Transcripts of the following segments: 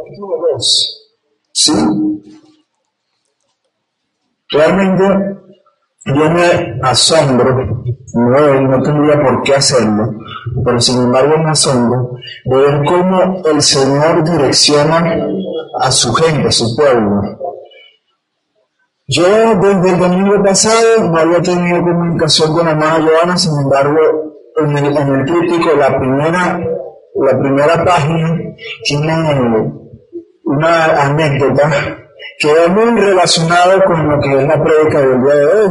capítulo 2. ¿Sí? Realmente yo me asombro, no, no tendría por qué hacerlo, pero sin embargo me asombro de ver cómo el Señor direcciona a su gente, a su pueblo. Yo desde el domingo pasado no había tenido comunicación con la hermana Joana, sin embargo, en el, en el crítico, la primera, la primera página tiene una anécdota que es muy relacionada con lo que es la prédica del día de hoy.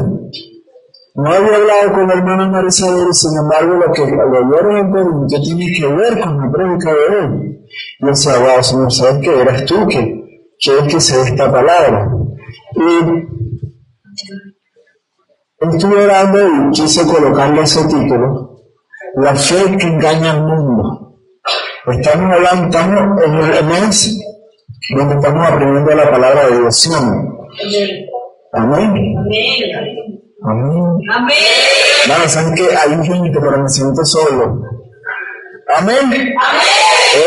No había hablado con la hermana Marisabel, sin embargo, lo que leyeron en Corinto tiene que ver con la prédica de hoy. Y decía, wow, Señor, ¿sabes que eras tú que quieres que se dé esta palabra? Y estuve orando y quise colocarle ese título, La fe que engaña al mundo. Estamos hablando, estamos en el mes donde estamos aprendiendo la palabra de Dios. Amén. Amén. Amén. Nada, ¿saben que Hay un límite, pero me siento solo. Amén. Amén.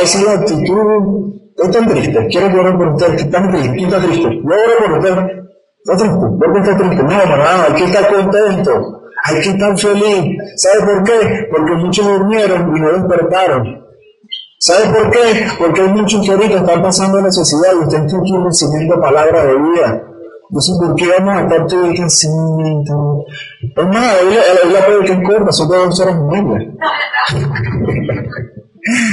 Esa es la actitud. Estoy tan triste. Quiero llorar por usted. Que están triste. ¿Quién está triste? Yo oro por usted. Está triste. ¿Por qué está triste? No, hermano, hay que estar contento. Hay que estar feliz. ¿Sabe por qué? Porque muchos durmieron y no despertaron. ¿Sabe por qué? Porque hay muchos que ahorita están pasando necesidad y usted está aquí recibiendo palabra de vida. Entonces, ¿por qué vamos a estar todos así? Es más, la Biblia puede que corta, son todos y media.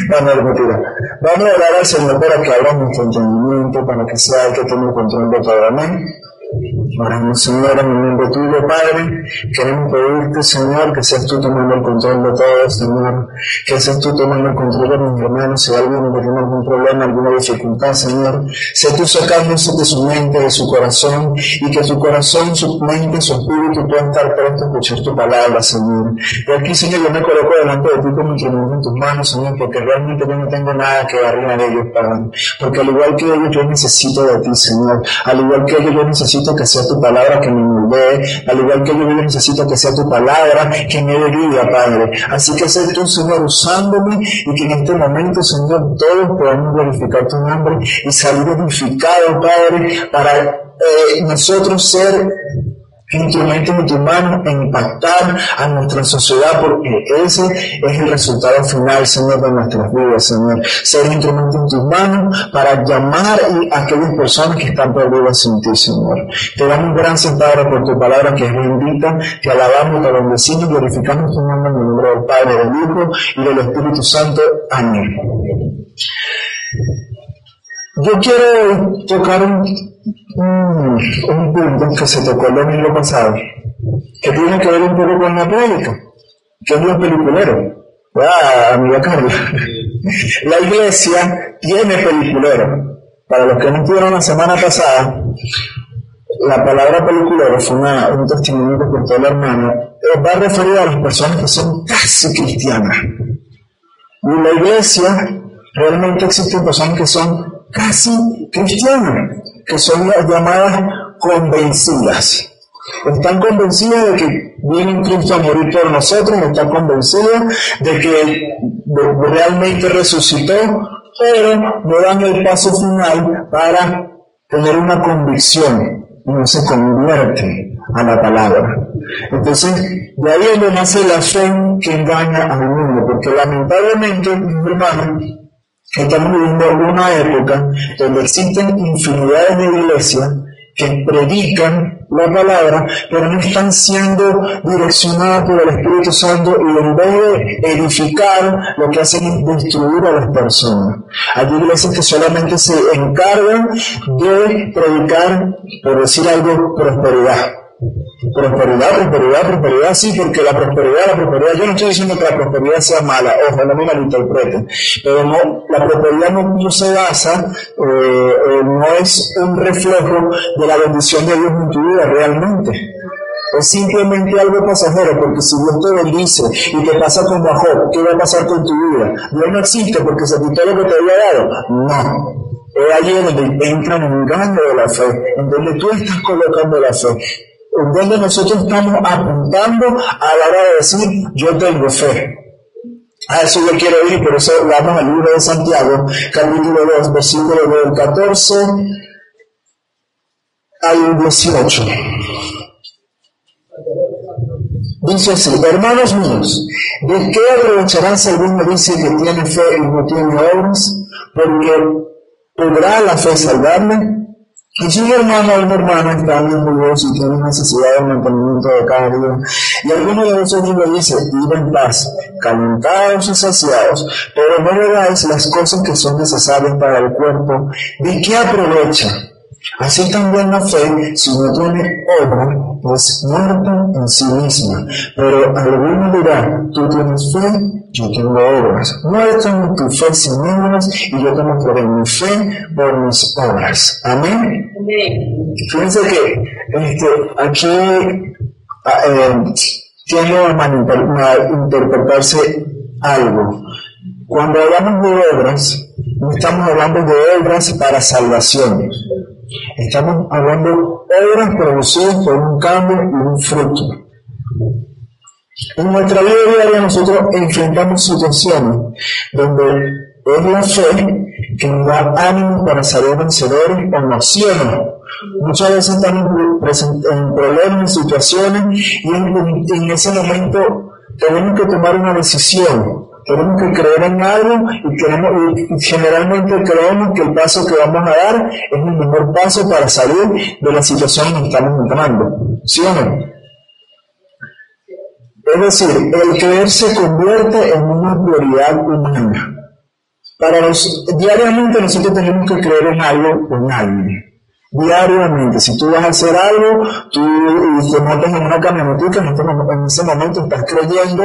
No, no, mentira. Vamos a orar al Señor para que abra nuestro entendimiento, para que sea el que tome el control de todo. Amén. Oramos, Señor, en el nombre tuyo, Padre. Queremos pedirte, Señor, que seas tú tomando el control de todo, Señor. Que seas tú tomando el control de mis hermanos. Si alguno tiene algún problema, alguna dificultad, Señor, sé tú sacándose de su mente, de su corazón, y que su corazón, su mente, su espíritu puedan estar prestos a escuchar tu palabra, Señor. Y aquí, Señor, yo me coloco delante de ti como instrumento en tus manos, Señor, porque realmente yo no tengo nada que darle a ellos, Padre. Porque al igual que ellos, yo necesito de ti, Señor. Al igual que ellos, yo necesito que sea tu palabra que me moldee, al igual que yo necesito que sea tu palabra que me dé Padre. Así que sé tú, Señor, usándome y que en este momento, Señor, todos podamos glorificar tu nombre y salir edificados, Padre, para eh, nosotros ser instrumentos en tu mano en impactar a nuestra sociedad, porque ese es el resultado final, Señor, de nuestras vidas, Señor. Ser instrumento en tus manos para llamar a aquellas personas que están perdidas sin ti, Señor. Te damos gracias, Padre, por tu palabra que es bendita. Te alabamos, te bendecimos y glorificamos tu nombre en el nombre del Padre, del Hijo y del Espíritu Santo. Amén. Yo quiero tocar un, un, punto que se tocó el domingo pasado, que tiene que ver un poco con la prédica, que es los peliculeros. Ah, amiga Carla. La iglesia tiene peliculero. Para los que no estuvieron la semana pasada, la palabra peliculero fue una, un testimonio que portó el hermano. Va a referir a las personas que son casi cristianas. Y la iglesia realmente existen personas que son casi cristianas, que son las llamadas convencidas. Están convencidas de que viene Cristo a morir por nosotros, están convencidas de que realmente resucitó, pero no dan el paso final para tener una convicción y no se convierte a la palabra. Entonces, de ahí donde nace la fe que engaña al mundo, porque lamentablemente, hermano, Estamos viviendo una época donde existen infinidades de iglesias que predican la palabra, pero no están siendo direccionadas por el Espíritu Santo y en vez de edificar, lo que hacen es destruir a las personas. Hay iglesias que solamente se encargan de predicar, por decir algo, prosperidad Prosperidad, prosperidad, prosperidad, sí, porque la prosperidad, la prosperidad, yo no estoy diciendo que la prosperidad sea mala, ojo, no me malinterpreten, pero no, la prosperidad no, se basa, eh, eh, no es un reflejo de la bendición de Dios en tu vida realmente. Es simplemente algo pasajero, porque si Dios te bendice y te pasa con bajo, ¿qué va a pasar con tu vida? Dios no existe porque se quitó lo que te había dado. No. Es allí donde entra en el engaño de la fe, en donde tú estás colocando la fe donde nosotros estamos apuntando a la hora de decir yo tengo fe. A eso yo quiero ir, por eso vamos al libro de Santiago, capítulo 2, versículo del 14 al 18. Dice así, hermanos míos, ¿de qué aprovecharán si alguno dice que tiene fe y no tiene obras? Porque podrá la fe salvarle. Si un hermano o una hermana está bien orgulloso y tiene necesidad de mantenimiento de cada día, y alguno de vosotros le dice, id en paz, calentados y saciados, pero no dais las cosas que son necesarias para el cuerpo, ¿de qué aprovecha? Así también la fe, si no tiene obra, es muerta en sí misma. Pero alguno dirá, tú tienes fe, yo tengo obras. Muéstrame tu fe sin obras y yo te mostraré mi fe por mis obras. Amén. Fíjense que este, aquí ah, eh, tiene a interpretarse algo. Cuando hablamos de obras, no estamos hablando de obras para salvación. Estamos hablando de obras producidas por un cambio y un fruto. En nuestra vida diaria nosotros enfrentamos situaciones donde es la fe que nos da ánimo para salir vencedores o naciones. Muchas veces estamos en problemas, en situaciones y en, en ese momento tenemos que tomar una decisión tenemos que creer en algo y, queremos, y generalmente creemos que el paso que vamos a dar es el mejor paso para salir de la situación en que estamos entrando. ¿Sí o no? Es decir, el creer se convierte en una prioridad humana. Para los, diariamente nosotros tenemos que creer en algo o en alguien. Diariamente, si tú vas a hacer algo, tú te montas en una camionetita, en ese momento estás creyendo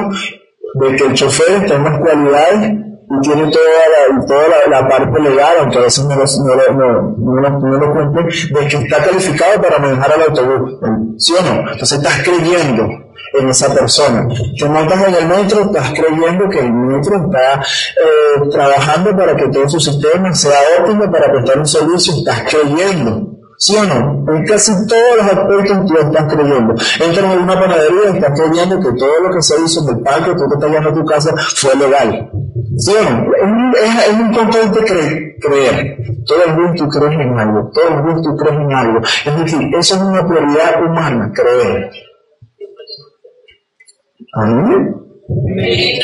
de que el chofer tiene unas cualidades y tiene toda la, la, parte legal, aunque a veces no lo, no, no, no, lo cuenten, de que está calificado para manejar el autobús. ¿Sí o no? Entonces estás creyendo en esa persona. Te montas en el metro, estás creyendo que el metro está eh, trabajando para que todo su sistema sea óptimo para prestar un servicio, estás creyendo. ¿Sí o no? En casi todos los aspectos tú estás creyendo. Entras en una panadería y estás creyendo que todo lo que se hizo en el parque, tú te estás llevando a tu casa, fue legal. ¿Sí o no? Es, es, un creer. Todo el mundo tú crees en algo. Todo el mundo tú crees en algo. Es decir, eso es una prioridad humana, creer. Amén.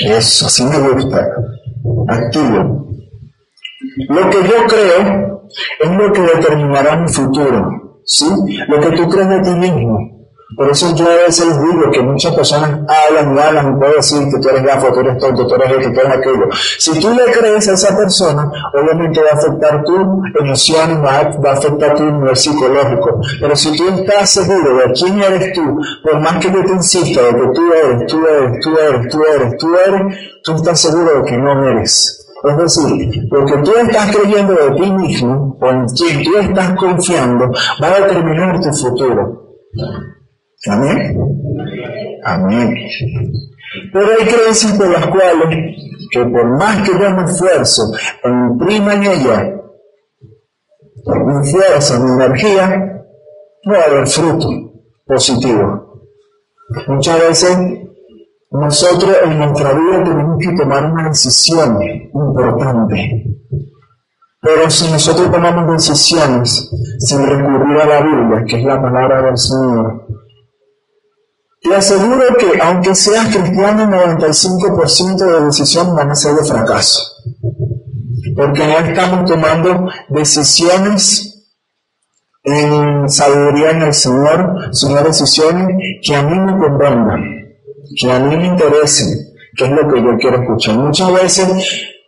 Eso, así me gusta. Activo. Lo que yo creo es lo que determinará mi futuro, ¿sí? Lo que tú crees de ti mismo. Por eso yo a veces digo que muchas personas hablan y hablan y pueden decir que tú eres gafo, tú eres tonto, tú eres esto, tú eres aquello. Si tú le crees a esa persona, obviamente va a afectar tu emoción, va a, afectar tu nivel psicológico. Pero si tú estás seguro de quién eres tú, por más que yo te insista de que tú eres, tú eres, tú eres, tú eres, tú eres, tú estás seguro de que no eres. Es decir, lo que tú estás creyendo de ti mismo, o en quien tú estás confiando, va a determinar tu futuro. Amén. Amén. Pero hay creencias por las cuales, que por más que me esfuerzo, imprima en ella mi fuerza, mi energía, no va a haber fruto positivo. Muchas veces nosotros en nuestra vida tenemos que tomar una decisión importante. Pero si nosotros tomamos decisiones sin recurrir a la Biblia, que es la palabra del Señor, te aseguro que aunque seas cristiano, el 95% de decisiones van a ser de fracaso. Porque no estamos tomando decisiones en sabiduría en el Señor, sino decisiones que a mí me convengan que a mí me interese, que es lo que yo quiero escuchar. Muchas veces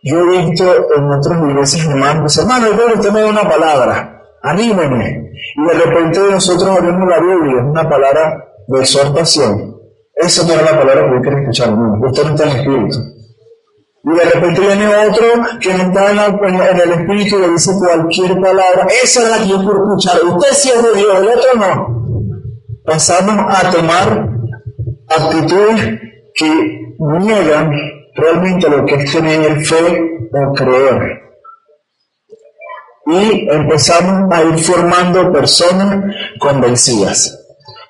yo he visto en otras iglesias hermanos, hermano, yo usted me da una palabra, anímeme. Y de repente nosotros abrimos la Biblia, es una palabra de exhortación. Esa no es la palabra que yo quiero escuchar, no. Usted no está en el Espíritu. Y de repente viene otro que no está en, el Espíritu y le dice cualquier palabra. Esa es la que yo quiero escuchar. Usted sí es de Dios, el otro no. Pasamos a tomar actitudes que niegan realmente lo que es tener fe o creer. Y empezamos a ir formando personas convencidas.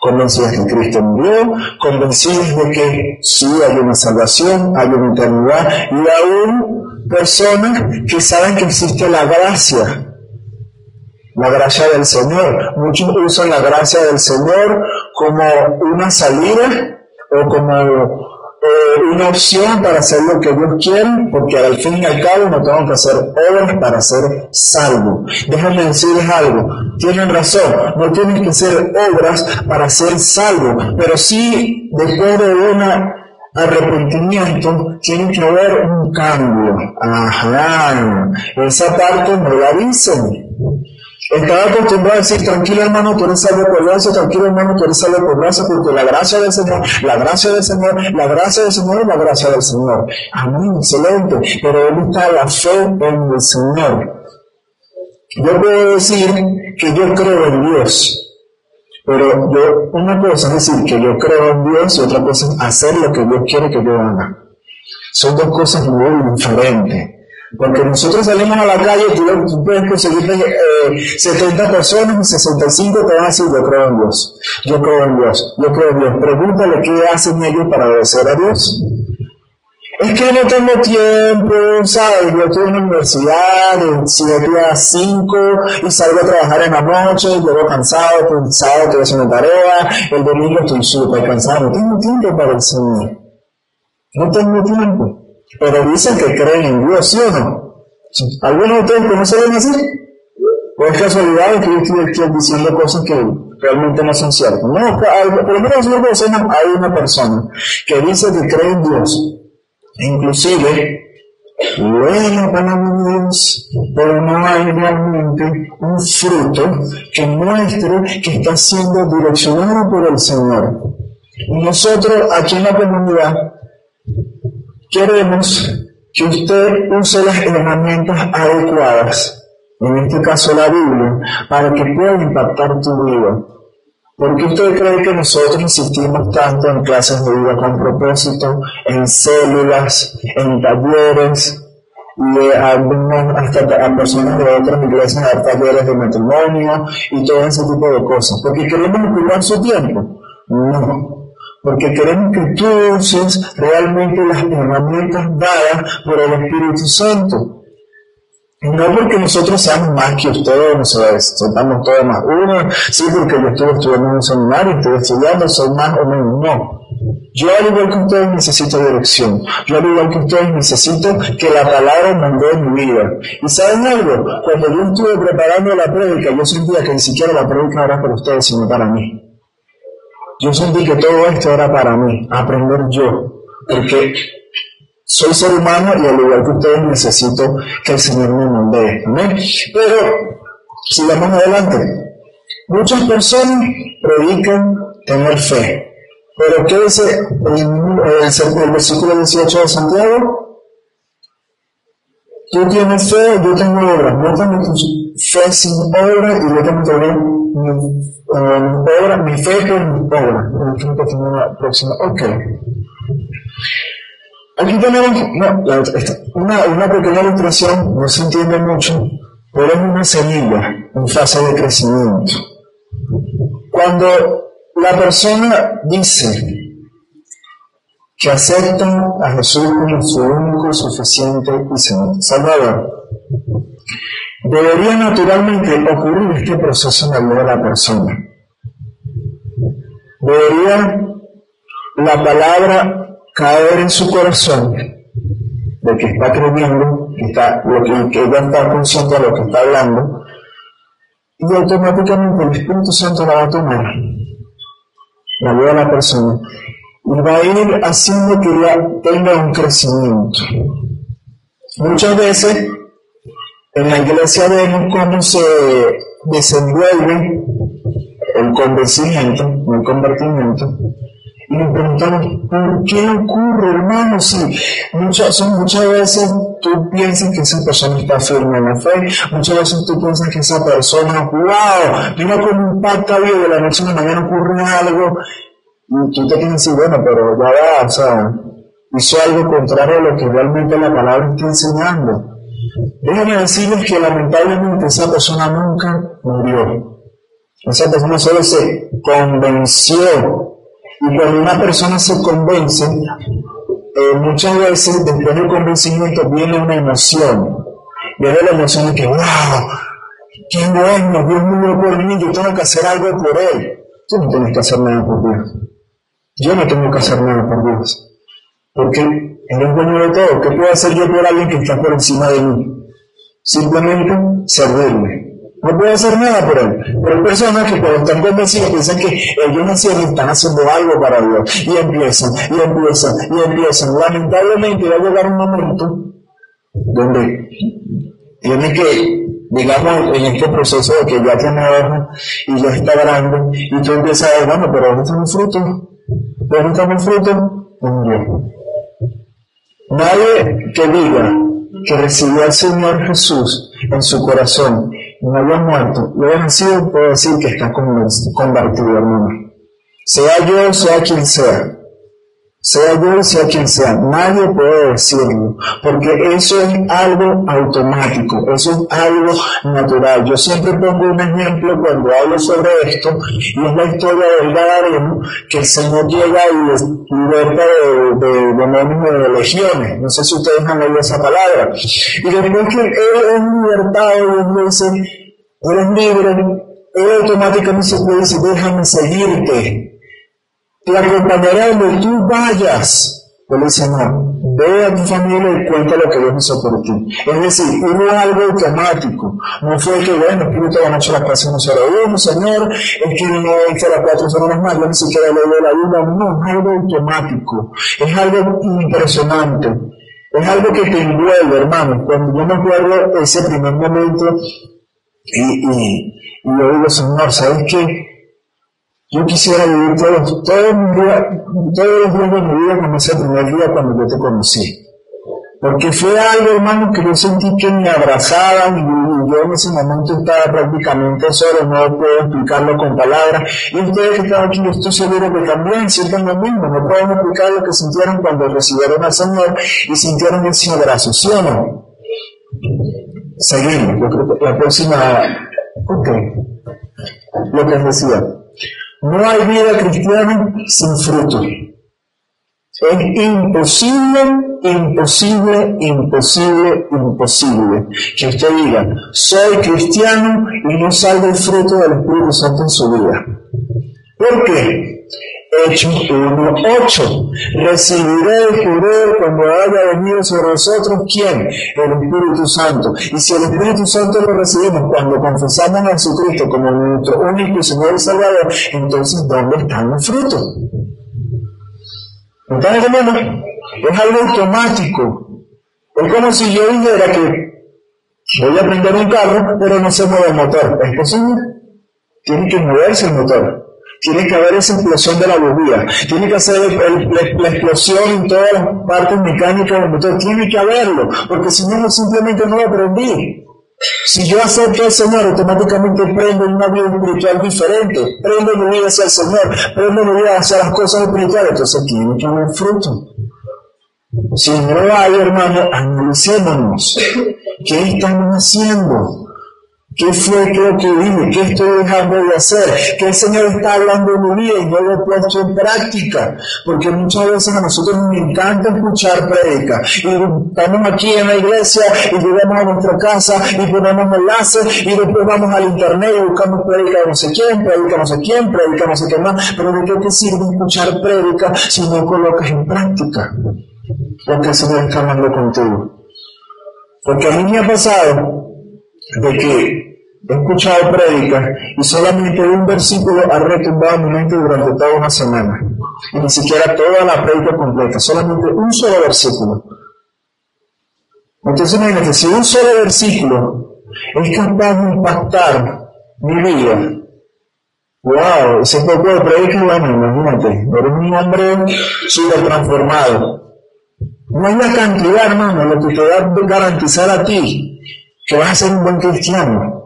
Convencidas de que Cristo murió, convencidas de que sí hay una salvación, hay una eternidad, y aún personas que saben que existe la gracia, la gracia del Señor. Muchos usan la gracia del Señor como una salida o como eh, una opción para hacer lo que Dios quiere, porque al fin y al cabo no tengo que hacer obras para ser salvo. Déjenme decirles algo, tienen razón, no tienen que hacer obras para ser salvo, pero sí después de un arrepentimiento tiene que haber un cambio. Ajá, esa parte no la dicen. Estaba acostumbrado a decir, tranquilo hermano, tú eres salvo por gracia, tranquilo hermano, tú eres salvo por gracia, porque la gracia del Señor, la gracia del Señor, la gracia del Señor es la gracia del Señor. Amén, excelente. Pero él está la fe en el Señor. Yo puedo decir que yo creo en Dios, pero yo, una cosa es decir que yo creo en Dios y otra cosa es hacer lo que Dios quiere que yo haga. Son dos cosas muy diferentes. Porque nosotros salimos a la calle y tú, puedes conseguir eh, 70 personas y 65 te van a decir, yo creo en Dios, yo creo en Dios, yo creo en Dios. Pregúntale qué hacen ellos para obedecer a Dios. Es que no tengo tiempo, ¿sabes? Yo estoy en la universidad de 7 a 5 y salgo a trabajar en la noche, llego cansado, el sábado estoy haciendo tarea, el domingo estoy súper cansado, no tengo tiempo para el Señor. No tengo tiempo. Pero dicen que creen en Dios, ¿sí o no? ¿Algunos de ustedes conocen así? ¿O es casualidad que yo estoy diciendo cosas que realmente no son ciertas? No, por lo menos nosotros hay una persona que dice que cree en Dios. Inclusive, lee la palabra de Dios, pero no hay realmente un fruto que muestre que está siendo direccionado por el Señor. nosotros aquí en la comunidad Queremos que usted use las herramientas adecuadas, en este caso la Biblia, para que pueda impactar tu vida. ¿Por usted cree que nosotros insistimos tanto en clases de vida con propósito, en células, en talleres, y hasta a personas de otras iglesias a talleres de matrimonio y todo ese tipo de cosas? Porque queremos ocupar su tiempo. No, porque queremos que tú uses realmente las herramientas dadas por el Espíritu Santo. Y no porque nosotros seamos más que ustedes, nosotros somos todos más uno, sí, porque yo estuve estudiando en un seminario, estoy estudiando, soy más o menos, no. Yo al igual que ustedes necesito dirección. Yo al igual que ustedes necesito que la palabra mandó en mi vida. Y saben algo, cuando yo estuve preparando la prédica, yo sentía que ni siquiera la prédica era para ustedes, sino para mí. Yo sentí que todo esto era para mí, aprender yo, porque soy ser humano y al igual que ustedes necesito que el Señor me mande ¿Amén? Pero, sigamos adelante. Muchas personas predican tener fe. Pero ¿qué dice el, el versículo 18 de Santiago? Tú tienes fe, yo tengo obras. No tengo fe sin obra y yo tengo que ver obra, mi fe con obra. la próxima. Ok. Aquí tenemos una, una pequeña ilustración, no se entiende mucho, pero es una semilla en fase de crecimiento. Cuando la persona dice que acepta a Jesús como su único, suficiente y Salvador, debería naturalmente ocurrir este proceso en la vida de la persona. Debería la palabra caer en su corazón de que está creyendo, que, está, lo que, que ella está consciente de lo que está hablando, y automáticamente el Espíritu Santo la va a tomar, la vida de la persona, y va a ir haciendo que ella tenga un crecimiento. Muchas veces en la iglesia vemos cómo se desenvuelve el convencimiento, el convertimiento, y nos preguntamos, ¿por qué ocurre, hermano? Si muchas, muchas veces tú piensas que esa persona está firme en la fe, muchas veces tú piensas que esa persona, wow, mira cómo impacta bien, de la noche a la mañana ocurre algo, y tú te piensas, bueno, pero ya va, o sea, hizo algo contrario a lo que realmente la palabra está enseñando. Déjame decirles que lamentablemente esa persona nunca murió. Esa persona solo se convenció. Y cuando una persona se convence, eh, muchas veces después del convencimiento viene una emoción. Viene la emoción de que, wow, qué bueno, Dios murió por mí, yo tengo que hacer algo por Él. Tú no tienes que hacer nada por Dios. Yo no tengo que hacer nada por Dios. Porque Él es dueño de todo. ¿Qué puedo hacer yo por alguien que está por encima de mí? Simplemente servirme. No puedo hacer nada por él. Pero hay personas que cuando están convencidos piensan que ellos nacieron están haciendo algo para Dios. Y empiezan, y empiezan, y empiezan. Lamentablemente va a llegar un momento donde tiene que, digamos, en este proceso de que ya tiene ojo y ya está grande, y tú empiezas a ver, bueno, pero ¿dónde están los frutos? ¿Dónde están los frutos? Dios. Nadie que diga que recibió al Señor Jesús en su corazón no haya muerto, lo haya nacido, puedo decir que está convertido, hermano. Sea yo, sea quien sea sea yo, sea quien sea, nadie puede decirlo, porque eso es algo automático, eso es algo natural. Yo siempre pongo un ejemplo cuando hablo sobre esto, y es la historia del Gadareno, que el Señor llega y les liberta de, de demonios de, legiones. No sé si ustedes han oído esa palabra. Y después que Él es libertado, Él dice, eres libre, Él automáticamente se dice, déjame seguirte te acompañaré donde tú vayas. Él dice, no, ve a tu familia y cuenta lo que Dios hizo por ti. Es decir, hubo algo automático. No fue que, bueno, Espíritu de la noche a la clase no se uno, Señor, es que no hice las cuatro semanas más, yo ni siquiera leí la Biblia. No, es algo automático. Es algo impresionante. Es algo que te envuelve, hermano. Cuando yo me acuerdo ese primer momento y, y, y yo digo, Señor, ¿sabes qué? Yo quisiera vivir todos, todos, todos los días de mi vida como ese primer día cuando yo te conocí. Porque fue algo, hermano, que yo sentí que me abrazaban y yo en ese momento estaba prácticamente solo, no puedo explicarlo con palabras. Y ustedes que están aquí, yo estoy seguro que también sienten lo mismo, no pueden explicar lo que sintieron cuando recibieron al Señor y sintieron ese abrazo, ¿sí o no? Seguimos, yo creo que la próxima, ok, lo que decía. No hay vida cristiana sin fruto. Es imposible, imposible, imposible, imposible que usted diga, soy cristiano y no salga el fruto del Espíritu Santo en su vida. ¿Por qué? Hechos 1.8. Recibiré el poder cuando haya venido sobre nosotros, ¿quién? El Espíritu Santo. Y si el Espíritu Santo lo recibimos cuando confesamos a Jesucristo como nuestro único Señor y Salvador, entonces ¿dónde están los frutos? ¿Están hermanos? Es algo automático. Es como si yo dijera que voy a aprender un carro, pero no se mueve el motor. ¿Es posible? Tiene que moverse el motor. Tiene que haber esa explosión de la bobía. Tiene que hacer la, explosión en todas las partes mecánicas del motor. Tiene que haberlo, porque si no, simplemente no lo aprendí. Si yo acepto al Señor, automáticamente prendo una vida espiritual diferente. Prendo mi vida hacia el Señor. Prendo mi vida hacia las cosas espirituales. Entonces tiene que haber fruto. Si no hay, hermano, analicémonos. ¿Qué estamos haciendo? ¿Qué fue lo que dije? ¿Qué estoy dejando de hacer? ¿Qué el Señor está hablando en mi vida y no lo he puesto en práctica? Porque muchas veces a nosotros nos encanta escuchar prédica. Y estamos aquí en la iglesia y llegamos a nuestra casa y ponemos enlaces y después vamos al internet y buscamos prédica de no sé quién, prédica no sé quién, prédica no sé qué más. Pero ¿de qué te sirve escuchar prédica si no colocas en práctica lo que el Señor está hablando contigo? Porque a mí me ha pasado de que he escuchado prédicas y solamente un versículo ha retumbado mi mente durante toda una semana. Y ni siquiera toda la prédica completa, solamente un solo versículo. Entonces imagínate, si un solo versículo es capaz de impactar mi vida, wow, ese poco de prédica, bueno, imagínate, eres un hombre súper transformado. No hay la cantidad, hermano, lo que te va a garantizar a ti que vas a ser un buen cristiano,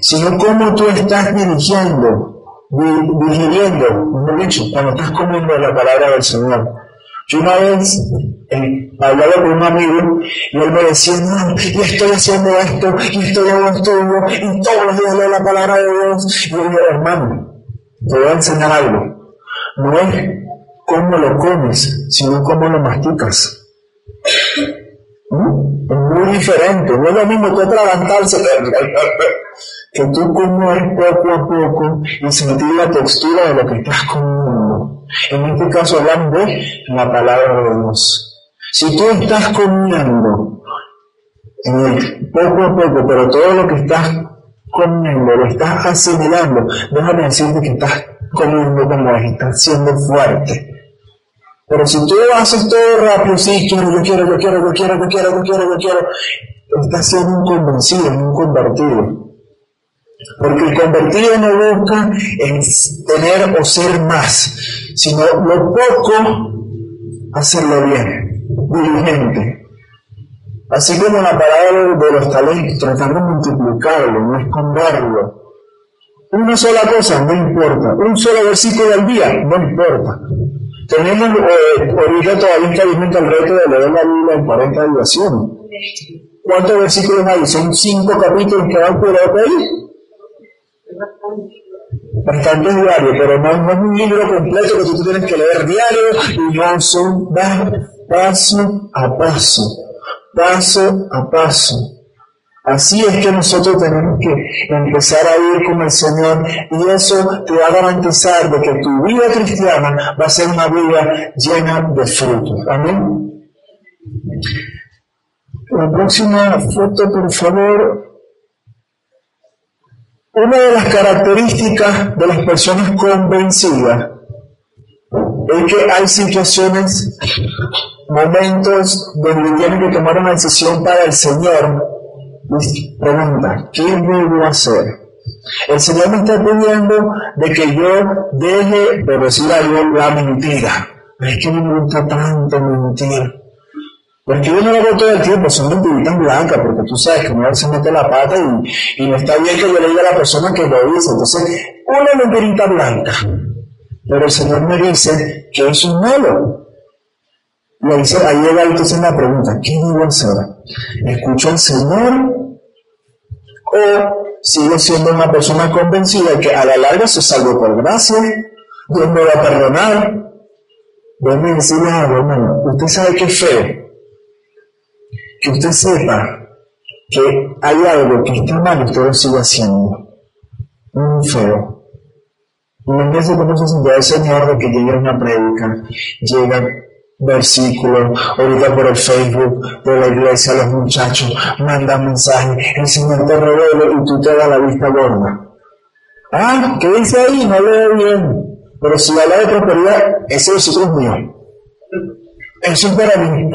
sino cómo tú estás dirigiendo, digiriendo, mejor dicho, cuando estás comiendo la palabra del Señor. Yo una vez eh, hablaba con un amigo y él me decía, no, y estoy haciendo esto, y estoy haciendo esto, y todos los días leo la palabra de Dios. Y yo hermano, te voy a enseñar algo. No es cómo lo comes, sino cómo lo masticas. Es muy diferente, no es lo mismo tú atragantarse que tú comer poco a poco y sentir la textura de lo que estás comiendo. En este caso hablando de la palabra de Dios. Si tú estás comiendo poco a poco, pero todo lo que estás comiendo lo estás asimilando, déjame decirte que estás comiendo como estás siendo fuerte. Pero si tú haces todo rápido, sí, quiero, yo quiero, yo quiero, yo quiero, yo quiero, yo quiero, yo quiero, estás siendo un convencido, un convertido. Porque el convertido no busca en tener o ser más, sino lo poco, hacerlo bien, diligente. Así como la palabra de los talentos, tratar de multiplicarlo, no esconderlo. Una sola cosa, no importa. Un solo versículo al día, no importa. Tenemos eh, ahorita todavía está el reto de leer la Biblia en 40 duraciones. ¿Cuántos versículos hay? Son cinco capítulos que van por ahí bastante diario, pero no, es un libro completo que tú tienes que leer diario y no son paso a paso, paso a paso. Así es que nosotros tenemos que empezar a ir con el Señor y eso te va a garantizar de que tu vida cristiana va a ser una vida llena de frutos. Amén. La próxima foto, por favor. Una de las características de las personas convencidas es que hay situaciones, momentos donde tienen que tomar una decisión para el Señor. Y pregunta, ¿qué debo hacer? El Señor me está pidiendo de que yo deje de decir algo la mentira. Es que me gusta tanto mentir. Porque yo no lo hago todo el tiempo, son mentiritas blancas, porque tú sabes que uno se mete la pata y, y no está bien que yo le diga a la persona que lo dice. Entonces, una mentirita blanca. Pero el Señor me dice que es un malo. Le ahí llega entonces la pregunta, ¿qué debo hacer? ¿Escucho al Señor? ¿O sigo siendo una persona convencida que a la larga se salvo por gracia? Dios me va a perdonar. Déjame decirle algo, hermano. Usted sabe que es feo que usted sepa que hay algo que está mal y usted lo sigue haciendo. Muy feo. Y en vez de sentía el Señor de que llegue una predica, llegan versículos, ahorita por el Facebook de la iglesia, los muchachos mandan mensajes, el Señor te revela y tú te das la vista gorda. Ah, ¿qué dice ahí? No leo bien. Pero si habla de prosperidad, ese versículo es mío. Eso es para mí.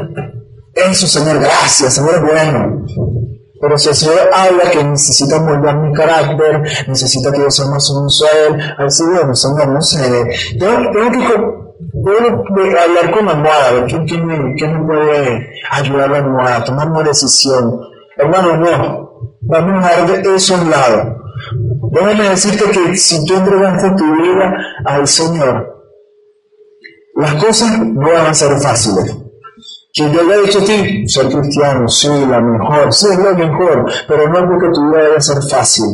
Eso, Señor, gracias, Señor es bueno. Pero si el Señor habla que necesita moldear mi carácter, necesita que yo sea más sumiso a así bueno, Señor, no sé. Tengo, tengo que hablar con la almohada, a ver ¿quién, quién, me, puede ayudar a la almohada, tomar una decisión. Hermano, no. Vamos a dejar de eso a un lado. Déjame decirte que si tú entregaste tu vida al Señor, las cosas no van a ser fáciles. Que yo haya dicho a ti, ser cristiano, sí, la mejor, sí, es la mejor, pero no porque tu vida debe ser fácil.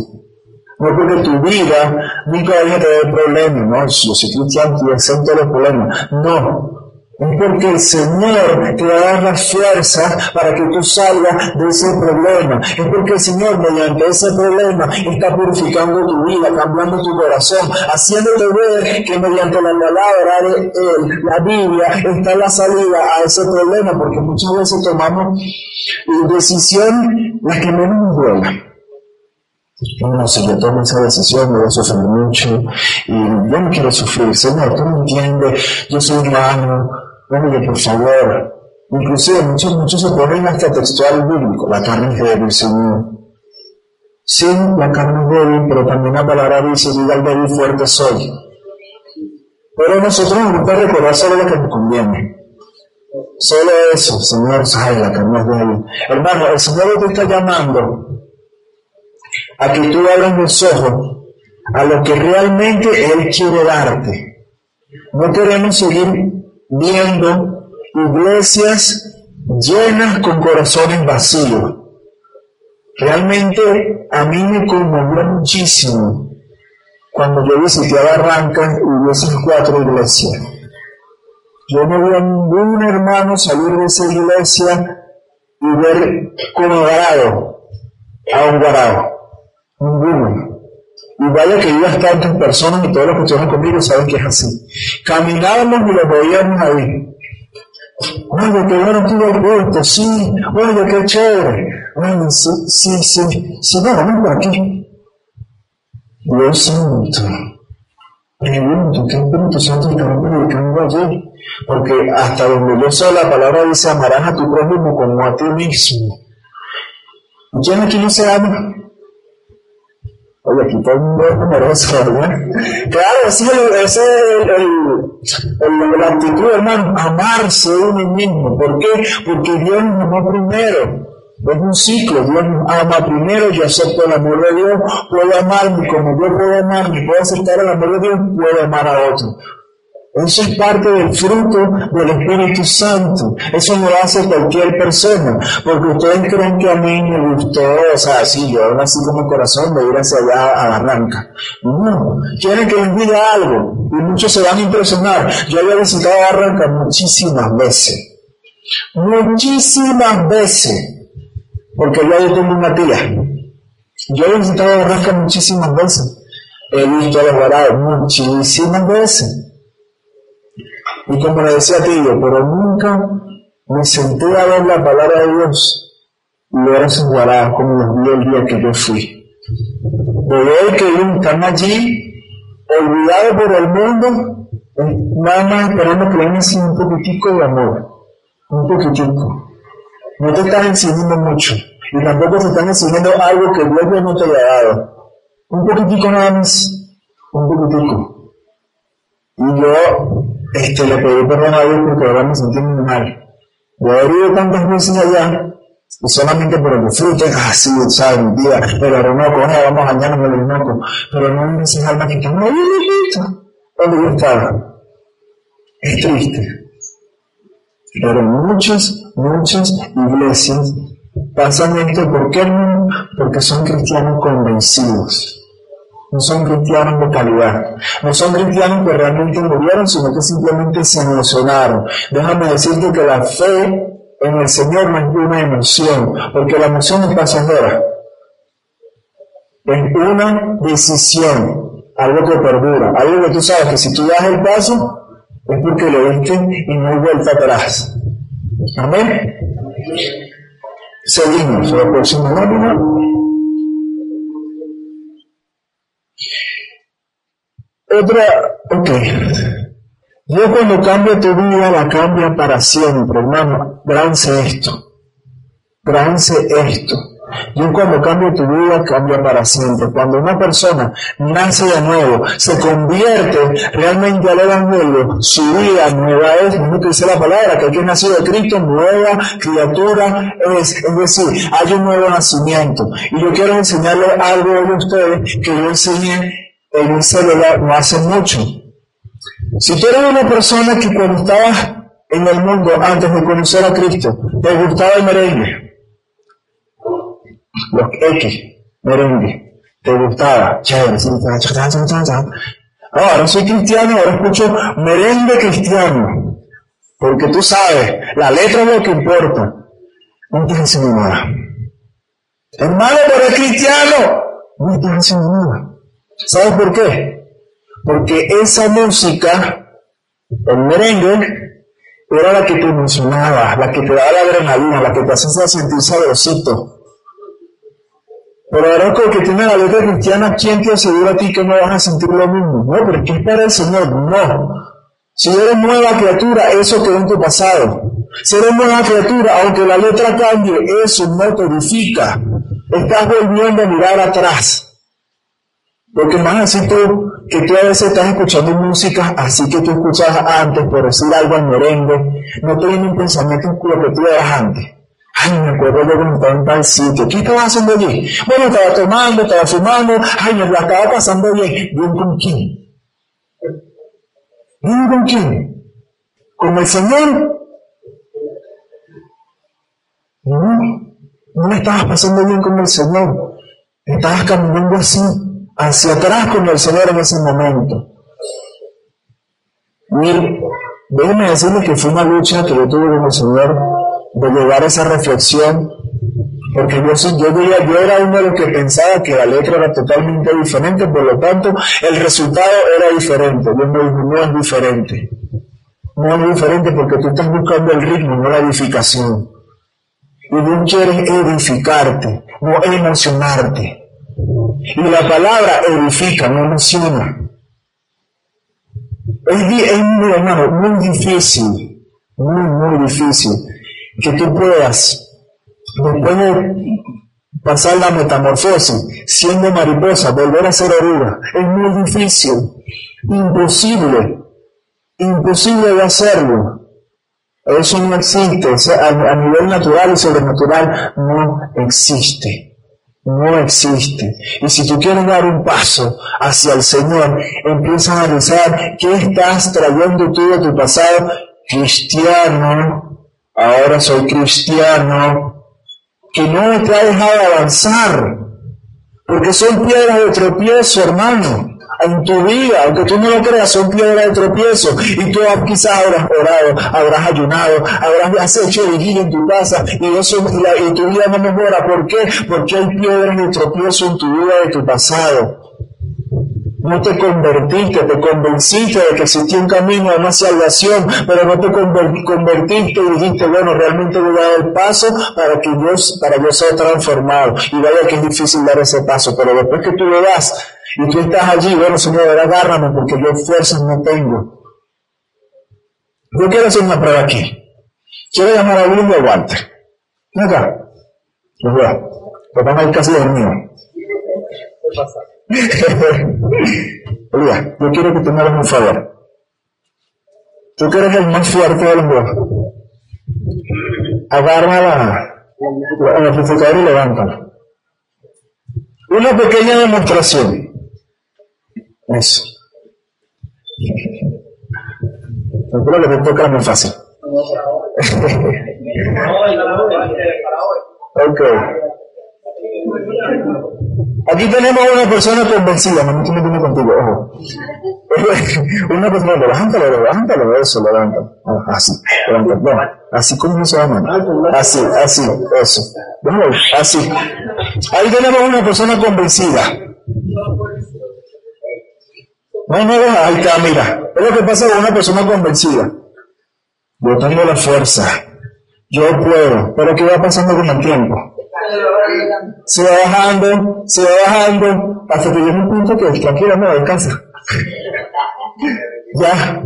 No porque tu vida nunca vaya a tener problemas, no, yo soy cristiano y exento los problemas. No, es porque el Señor te va a dar la fuerza para que tú salgas de ese problema. Es porque el Señor mediante ese problema está purificando tu vida, cambiando tu corazón, haciéndote ver que mediante la palabra de Él, la Biblia, está la salida a ese problema, porque muchas veces tomamos decisiones las que menos nos duelen. No, si yo tomo esa decisión, me voy a sufrir mucho y yo no quiero sufrir. Señor, tú me entiendes, yo soy humano, Oye, por favor. Inclusive muchos, muchos se ponen hasta textual bíblico. La carne es débil, Señor. Sí, la carne es débil, pero también la palabra dice, diga el débil fuerte soy. Pero nosotros nos gusta recordar solo lo que nos conviene. Solo eso, Señor, ay, la carne es débil. Hermano, el Señor te está llamando a que tú abras los ojos a lo que realmente Él quiere darte. No queremos seguir viendo iglesias llenas con corazones vacíos. Realmente a mí me conmovió muchísimo cuando yo visité a Barranca y vi esas cuatro iglesias. Yo no vi a ningún hermano salir de esa iglesia y ver como varado a un varado. Ninguno. Y vaya que ibas tantas personas y todos los que estuvieron conmigo saben que es así. Caminábamos y los veíamos ahí. Oye, qué bueno tuvo el gusto, sí, oye, qué chévere. Oye, sí, sí, sí, sí, no, vamos por aquí. Dios santo. Pregunto, ¿qué Espíritu Santo estará predicando allí? Porque hasta donde yo sé la palabra dice, amarás a tu prójimo como a ti mismo. ¿Quién aquí no se ama? Oye, aquí todo el mundo es numeroso, ¿verdad? Claro, ese es el, la actitud, hermano, amarse uno mismo. ¿Por qué? Porque Dios nos amó primero. Es un ciclo, Dios nos ama primero, yo acepto el amor de Dios, puedo amarme como yo puedo amarme, puedo aceptar el amor de Dios, puedo amar a otro. Eso es parte del fruto del Espíritu Santo. Eso no lo hace cualquier persona. Porque ustedes creen que a mí me gustó, o sea, sí, yo nací con mi corazón de ir hacia allá a Barranca. No, quieren que les diga algo. Y muchos se van a impresionar. Yo había visitado Barranca muchísimas veces. Muchísimas veces. Porque yo tengo una tía. Yo he visitado Barranca muchísimas veces. He visto a los varados muchísimas veces. Y como le decía tío, pero nunca me senté a ver la palabra de Dios y ver a sus como los vi el día que yo fui. De ver que están allí, olvidados por el mundo, nada más esperando que le un poquitico de amor. Un poquitico. No te están enseñando mucho. Y tampoco te están enseñando algo que Dios no te haya dado. Un poquitico nada más. Un poquitico. Y yo este, le pedí perdón a Dios porque ahora me sentí muy mal. Yo he ido tantas veces allá, y solamente por el disfrute, ah, sí, ¿sabes? Día, pero Orinoco, ah, vamos a bañarnos en el Orinoco, pero no me dices alma que muy viejito, donde yo estaba. Es triste. Pero muchas, muchas iglesias pasan esto, ¿por qué no? Porque son cristianos convencidos no son cristianos de calidad, no son cristianos que realmente murieron, sino que simplemente se emocionaron. Déjame decirte que la fe en el Señor no es una emoción, porque la emoción es pasajera. Es una decisión, algo que perdura, algo que tú sabes que si tú das el paso, es porque lo viste y no hay vuelta atrás. Amén. Seguimos, la próxima lámina. Otra, ok. Dios cuando cambia tu vida, la cambia para siempre, hermano. Grance esto. Grance esto. Dios cuando cambia tu vida, cambia para siempre. Cuando una persona nace de nuevo, se convierte realmente al Evangelio, su vida nueva es, no que dice la palabra, que aquí es nacido de Cristo, nueva criatura es. Es decir, hay un nuevo nacimiento. Y yo quiero enseñarles algo a ustedes que yo enseñé en un celular no hace mucho. Si tú eres una persona que cuando estabas en el mundo antes de conocer a Cristo, te gustaba el merengue, los X, merengue, te gustaba, chévere, ahora soy cristiano, ahora escucho merengue cristiano, porque tú sabes, la letra es lo que importa, no te haciendo nada. Hermano, pero es cristiano, no te haciendo nada. ¿Sabes por qué? Porque esa música, el merengue, era la que te emocionaba, la que te daba la adrenalina, la que te hacía sentir sabrosito. Pero ahora con que tiene la letra cristiana, ¿quién te asegura a ti que no vas a sentir lo mismo? No, pero es que es para el Señor, no. Si eres nueva criatura, eso quedó en tu pasado. Si eres nueva criatura, aunque la letra cambie, eso no te edifica. Estás volviendo a mirar atrás. Porque más así tú, que tú a veces estás escuchando música así que tú escuchas antes, por decir algo al merengue, no te un pensamiento en lo que tú eras antes. Ay, me acuerdo yo cuando estaba en tal sitio. ¿Qué estabas haciendo allí? Bueno, estaba tomando, estaba fumando. Ay, me la estaba pasando bien. ¿Bien con quién? ¿Bien con quién? ¿Con el Señor No, no le estabas pasando bien con el Señor. Estabas caminando así, hacia atrás con el Señor en ese momento. Y déjeme decirles que fue una lucha que yo tuve con el Señor de llevar esa reflexión porque yo, yo, yo era uno de los que pensaba que la letra era totalmente diferente, por lo tanto el resultado era diferente. Yo me no es diferente. No es diferente porque tú estás buscando el ritmo, no la edificación. Y tú quieres edificarte, no emocionarte. Y la palabra edifica, no emociona. Es, es hermano, muy difícil, muy, muy difícil que tú puedas después de pasar la metamorfosis, siendo mariposa, volver a ser oruga, es muy difícil, imposible, imposible de hacerlo. Eso no existe, a, nivel natural y sobrenatural no existe. No existe. Y si tú quieres dar un paso hacia el Señor, empieza a analizar qué estás trayendo tú de tu pasado cristiano. Ahora soy cristiano, que no te ha dejado avanzar, porque son piedras de tropiezo, hermano. En tu vida, aunque tú no lo creas, son piedras de tropiezo. Y tú quizás habrás orado, habrás ayunado, habrás hecho vigilia en tu casa y, eso, y, tu vida no mejora. ¿Por qué? Porque hay piedras de tropiezo en tu vida de tu pasado. No te convertiste, te convenciste de que existía un camino a más salvación, pero no te convertiste y dijiste, bueno, realmente voy a dar el paso para que yo, para yo ser transformado. Y vaya que es difícil dar ese paso, pero después que tú lo das y tú estás allí, bueno, Señor, agárrame porque yo fuerzas no tengo. Yo quiero hacer una prueba aquí. Quiero llamar a William o Walter. Ven acá. Los veo. Porque están ahí casi dormidos. Oiga, yo quiero que te me hagas un favor. Tú que eres el más fuerte del mundo. Agarra la, la, amplificador y levántala. Una pequeña demostración. Eso. Seguro que te toca muy fácil. ok. Aquí tenemos una persona convencida, no me estoy contigo, ojo. Una persona, levántalo, levántalo, eso, levántalo. Ah, así, levántalo. Bueno, así como no se llama. Así, así, eso. Bueno, así. Ahí tenemos una persona convencida. No, no, ahí está, mira. Es lo que pasa con una persona convencida. Yo tengo la fuerza. Yo puedo. Pero ¿qué va pasando con el tiempo? Se va bajando, se va bajando, hasta que llega un punto que tranquila, no, descansa. ya,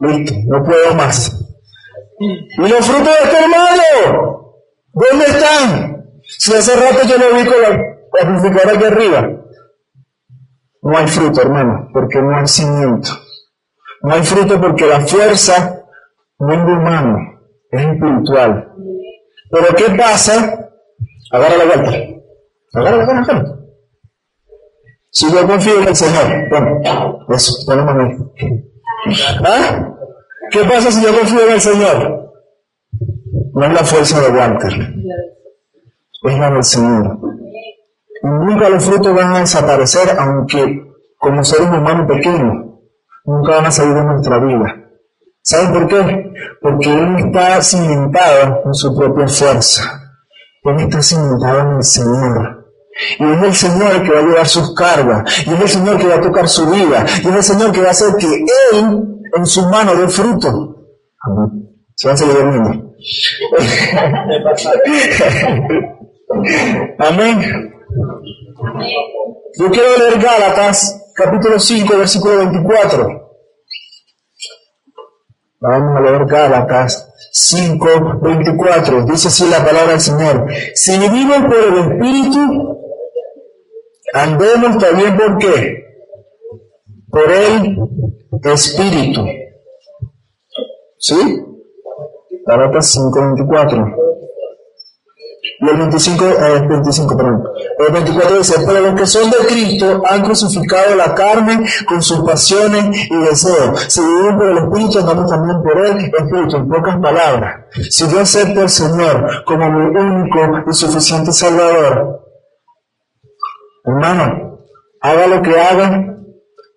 listo, no puedo más. ¿Y los frutos de este hermano? ¿Dónde están? Si hace rato yo lo vi con la, la aquí arriba. No hay fruto, hermano, porque no hay cimiento. No hay fruto porque la fuerza no es de humano, es espiritual. Pero ¿qué pasa Agarra la vuelta. Agarra la vuelta. Si yo confío en el Señor, bueno, eso, ponemos ahí. ¿Ah? ¿Qué pasa si yo confío en el Señor? No es la fuerza de Walter, es la del Señor. Nunca los frutos van a desaparecer, aunque como seres humanos pequeños, nunca van a salir de nuestra vida. ¿Saben por qué? Porque Él está cimentado en su propia fuerza. Él está cimentado en el Señor. Y es el Señor que va a llevar sus cargas. Y es el Señor que va a tocar su vida. Y es el Señor que va a hacer que Él en su mano dé fruto. Amén. Se va a seguir durmiendo. Amén. Yo quiero leer Gálatas, capítulo 5, versículo 24. Vamos a leer Gálatas, 5, 24. Dice así la palabra del Señor. Si vivimos por el Espíritu, andemos también por qué? Por el Espíritu. ¿Sí? Gálatas 5, 24. Y el 25, eh, 25, perdón. El 24 dice, pero los que son de Cristo han crucificado la carne con sus pasiones y deseos. Si vivimos por el Espíritu, andamos también por el Espíritu. En pocas palabras, si yo acepto al Señor como mi único y suficiente Salvador, hermano, haga lo que haga,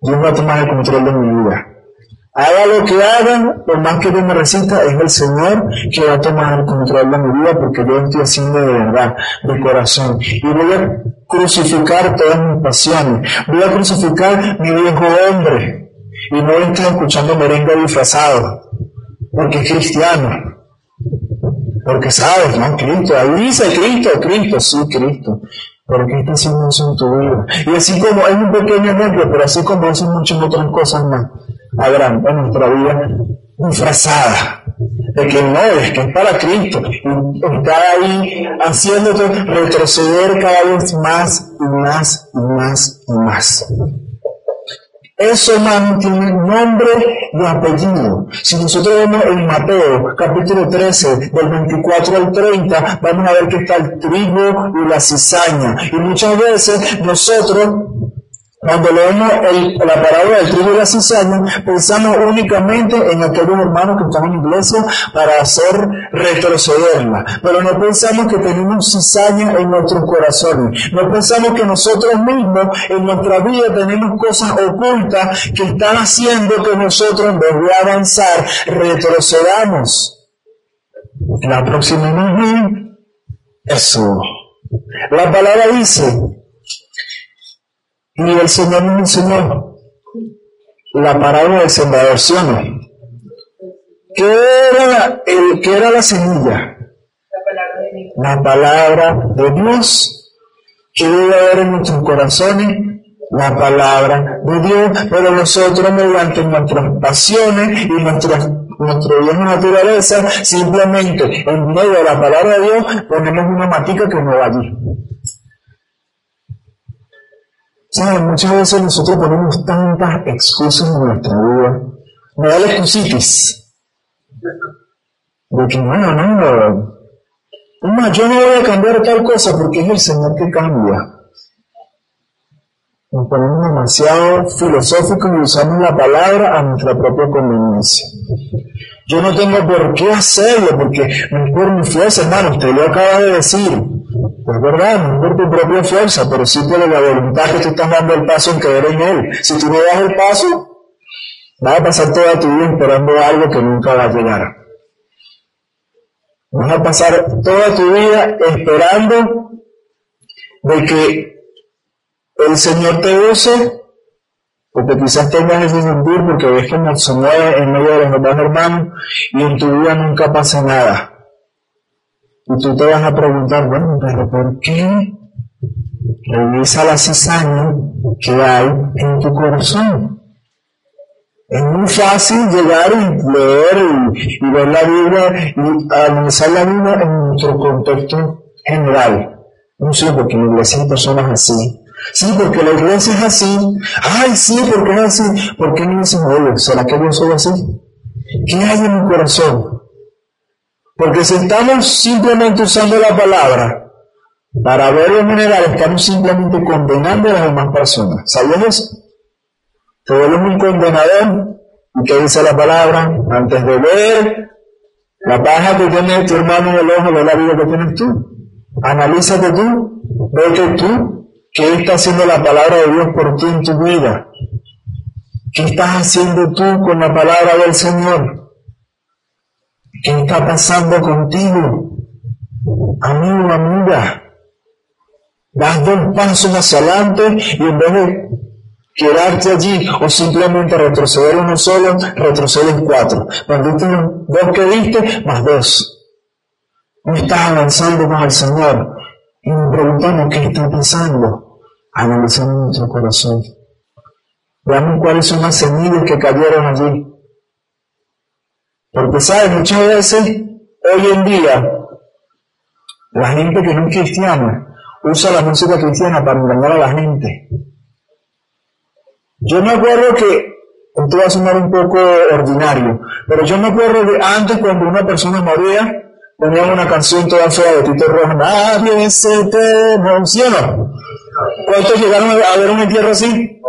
Dios va a tomar el control de mi vida. Haga lo que haga, por más que yo me resista, es el Señor que va a tomar el control de mi vida porque yo estoy haciendo de verdad, de corazón. Y voy a crucificar todas mis pasiones. Voy a crucificar mi viejo hombre. Y no estoy escuchando merengue disfrazado, porque es cristiano. Porque sabes, ¿no? Cristo, ahí dice Cristo, Cristo, sí, Cristo. Pero ¿qué está haciendo eso en tu vida? Y así como, es un pequeño ejemplo, pero así como hacen muchas otras cosas más habrán en nuestra vida disfrazada de que no es, que es para Cristo. Está ahí haciéndote retroceder cada vez más y más y más y más. Eso, hermano, tiene nombre y apellido. Si nosotros vemos en Mateo, capítulo 13, del 24 al 30, vamos a ver que está el trigo y la cizaña. Y muchas veces nosotros cuando leemos la parábola del trigo y la cizaña, pensamos únicamente en aquellos hermanos que están en iglesia para hacer retrocederla. Pero no pensamos que tenemos cizaña en nuestros corazones. No pensamos que nosotros mismos en nuestra vida tenemos cosas ocultas que están haciendo que nosotros en vez de avanzar retrocedamos. La próxima imagen, eso. La palabra dice, y el Señor nos enseñó la parábola del sembrador, ¿sí o no? ¿Qué era, el, ¿Qué era la semilla? La palabra de Dios. ¿Qué debe haber en nuestros corazones? La palabra de Dios. Pero nosotros, mediante nuestras pasiones y nuestras nuestra vieja naturaleza, simplemente en medio de la palabra de Dios ponemos una matica que no va allí. ¿Saben? Muchas veces nosotros ponemos tantas excusas en nuestra vida. Me da la excusitis. De que, no, no, yo no voy a cambiar tal cosa porque es el Señor que cambia. Nos ponemos demasiado filosóficos y usamos la palabra a nuestra propia conveniencia. Yo no tengo por qué hacerlo porque no es por mi fuerza, hermano, usted lo acaba de decir. Es verdad, no por tu propia fuerza, pero sí por la voluntad que tú estás dando el paso en creer en Él. Si tú no das el paso, vas a pasar toda tu vida esperando algo que nunca va a llegar. Vas a pasar toda tu vida esperando de que el Señor te use, porque quizás tengas ese sentir porque ves que se mueve en medio de los demás hermanos y en tu vida nunca pasa nada. Y tú te vas a preguntar, bueno, pero ¿por qué? Revisa la cizaña que hay en tu corazón. Es muy fácil llegar y leer y, ver la Biblia y analizar la Biblia en nuestro contexto general. No sé, porque la iglesia hay personas así. Sí, porque la iglesia es así. Ay, sí, porque es así. ¿Por qué no dicen, oye, ¿será que yo soy así? ¿Qué hay en mi corazón? Porque si estamos simplemente usando la palabra para ver en general, estamos simplemente condenando a las demás personas. ¿Sabías eso? Te vuelves un condenador. ¿Y qué dice la palabra? Antes de ver la paja que tiene tu hermano en el ojo, de la vida que tienes tú. Analízate tú, ve que tú, ¿qué está haciendo la palabra de Dios por ti en tu vida? ¿Qué estás haciendo tú con la palabra del Señor? ¿Qué está pasando contigo? Amigo, amiga. Das dos pasos hacia adelante y en vez de quedarte allí o simplemente retroceder uno solo, retrocedes cuatro. Cuando dos que diste, más dos. No estás avanzando con el Señor. Y nos preguntamos qué está pasando. Analizando nuestro corazón. Veamos cuáles son las semillas que cayeron allí. Porque, ¿sabes? Muchas veces, hoy en día, la gente que no es cristiana usa la música cristiana para engañar a la gente. Yo me acuerdo que, esto va a sonar un poco ordinario, pero yo me acuerdo de antes cuando una persona moría, ponían una canción toda fea de Tito Rojo, nadie se teme, ¿sí o no? ¿Cuántos llegaron a ver un entierro así?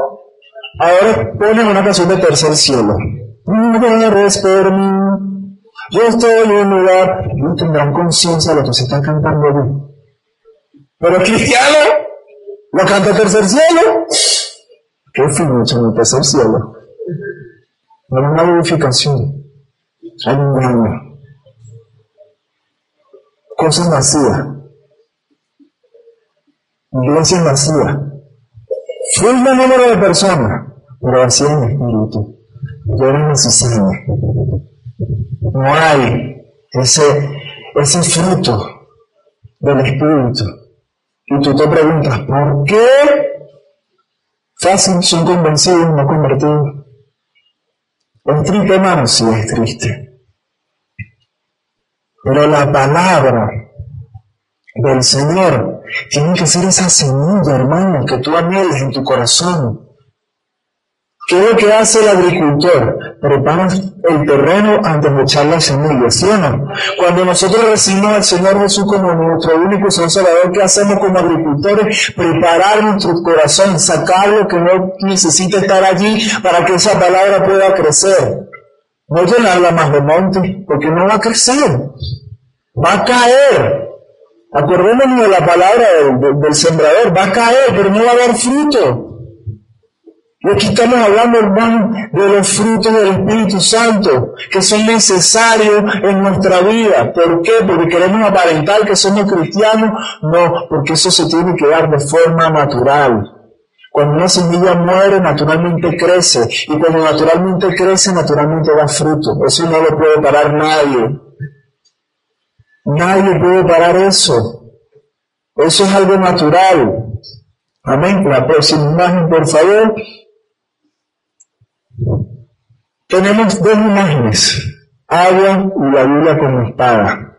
Ahora ponen una canción de tercer cielo. No por mí, yo estoy en un lugar, no tendrán conciencia de lo que se está cantando Pero cristiano, lo canta tercer cielo. Qué fino, en el tercer cielo. No hay una modificación. Hay un daño. Cosas vacías. Iglesia vacía. Full número de personas, pero vacía en espíritu. Lloran necesidad. No hay ese, ese fruto del espíritu. Y tú te preguntas, ¿por qué? Fácil, son convencidos, no convertidos. ¿Es triste, hermano? Sí, es triste. Pero la palabra del Señor tiene que ser esa semilla, hermano, que tú anheles en tu corazón. ¿Qué es lo que hace el agricultor? Prepara el terreno antes de echar la semilla, ¿sí o no? Cuando nosotros recibimos al Señor Jesús como nuestro único Salvador, ¿qué hacemos como agricultores? Preparar nuestro corazón, sacar lo que no necesita estar allí para que esa palabra pueda crecer. No llenarla más de monte, porque no va a crecer. Va a caer. Acordémonos de la palabra del, del sembrador, va a caer, pero no va a dar fruto. Y aquí estamos hablando, hermano, de los frutos del Espíritu Santo, que son necesarios en nuestra vida. ¿Por qué? Porque queremos aparentar que somos cristianos. No, porque eso se tiene que dar de forma natural. Cuando una semilla muere, naturalmente crece. Y cuando naturalmente crece, naturalmente da fruto. Eso no lo puede parar nadie. Nadie puede parar eso. Eso es algo natural. Amén. La próxima imagen, por favor. Tenemos dos imágenes, agua y la Biblia como espada.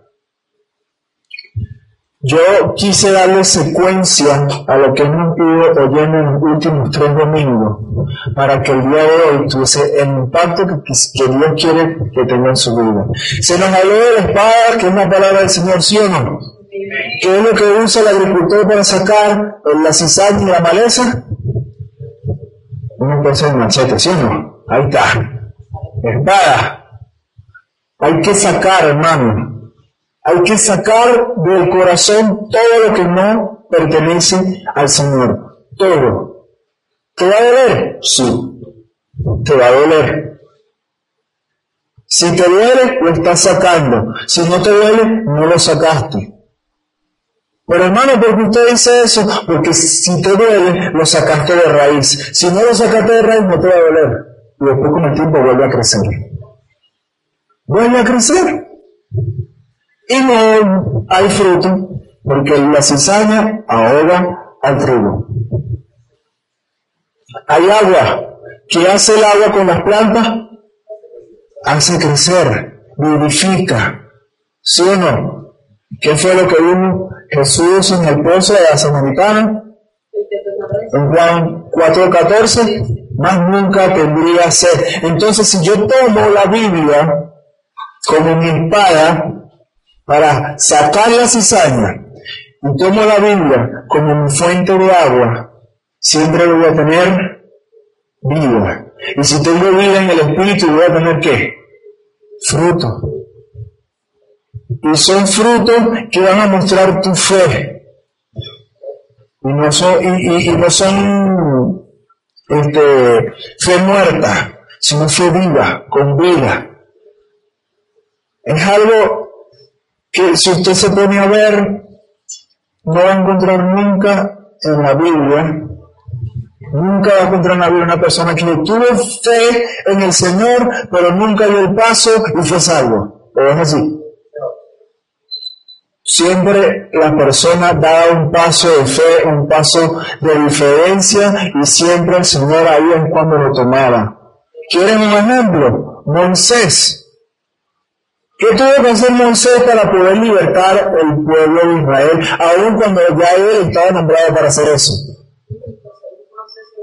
Yo quise darle secuencia a lo que hemos ido oyendo en los últimos tres domingos, para que el día de hoy tuviese el impacto que, Dios quiere que tenga en su vida. Se nos habló de la espada, que es una palabra del Señor, ¿sí o no? ¿Qué es lo que usa el agricultor para sacar la cizaña y la maleza? Una cosa de machete, ¿sí o no? Ahí está espada. Hay que sacar, hermano. Hay que sacar del corazón todo lo que no pertenece al Señor. Todo. ¿Te va a doler? Sí. Te va a doler. Si te duele, lo estás sacando. Si no te duele, no lo sacaste. Pero hermano, ¿por qué usted dice eso? Porque si te duele, lo sacaste de raíz. Si no lo sacaste de raíz, no te va a doler. Y después con el tiempo vuelve a crecer vuelve a crecer. Y no hay fruto, porque la cizaña ahoga al trigo. Hay agua. ¿Qué hace el agua con las plantas? Hace crecer, vivifica. ¿Sí o no? ¿Qué fue lo que vimos Jesús en el pozo de la Samaritana? En Juan 4:14, más nunca tendría sed. Entonces, si yo tomo la Biblia como mi espada para sacar la cizaña y tomo la Biblia como mi fuente de agua, siempre voy a tener vida. Y si tengo vida en el Espíritu, voy a tener qué? Fruto. Y son frutos que van a mostrar tu fe. Y no son, y, no son este, fe muerta, sino fe viva, con vida. Es algo que si usted se pone a ver, no va a encontrar nunca en la Biblia, nunca va a encontrar en la Biblia una persona que tuvo fe en el Señor, pero nunca dio el paso y fue salvo. Pero es así. Siempre la persona da un paso de fe, un paso de diferencia y siempre el Señor ahí es cuando lo tomaba. ¿Quieren un ejemplo? Moisés. ¿Qué tuvo que hacer Moisés para poder libertar el pueblo de Israel, aun cuando ya él estaba nombrado para hacer eso?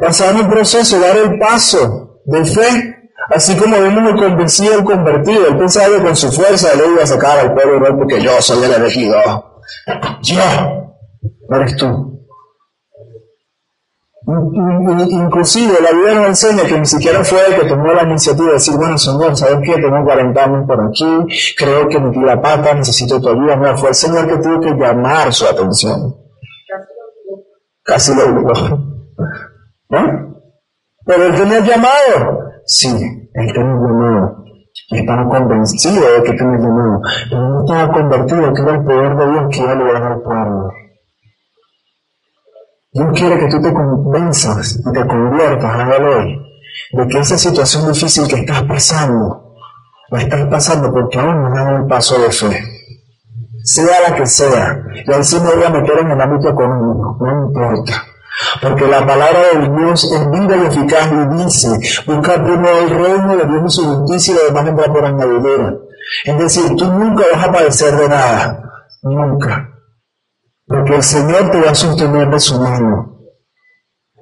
Pasar un proceso, dar el paso de fe Así como vimos el convencido el convertido, él pensaba con su fuerza le iba a sacar al pueblo porque yo soy el elegido. Yo, no eres tú. Inclusive la Biblia nos enseña que ni siquiera fue el que tomó la iniciativa de decir, bueno Señor, ¿sabes qué? Tengo 40 años por aquí, creo que metí la pata, necesito tu ayuda. No, fue el Señor que tuvo que llamar su atención. Casi lo obligó. ¿No? Pero él tenía llamado. Sí, él tenía llamado. Y estaba convencido de que tenía llamado. Pero no estaba convertido, que era el poder de Dios que iba a lograr al pueblo. Dios quiere que tú te convenzas y te conviertas a hoy de que esa situación difícil que estás pasando, la estás pasando porque aún no dado el paso de fe. Sea la que sea. Y ahí sí me voy a meter en el ámbito económico, no importa. Porque la palabra de Dios es viva y eficaz y dice, busca primero el reino de Dios y su justicia y lo demás vendrá por añadidura. Es decir, tú nunca vas a padecer de nada. Nunca. Porque el Señor te va a sostener de su mano.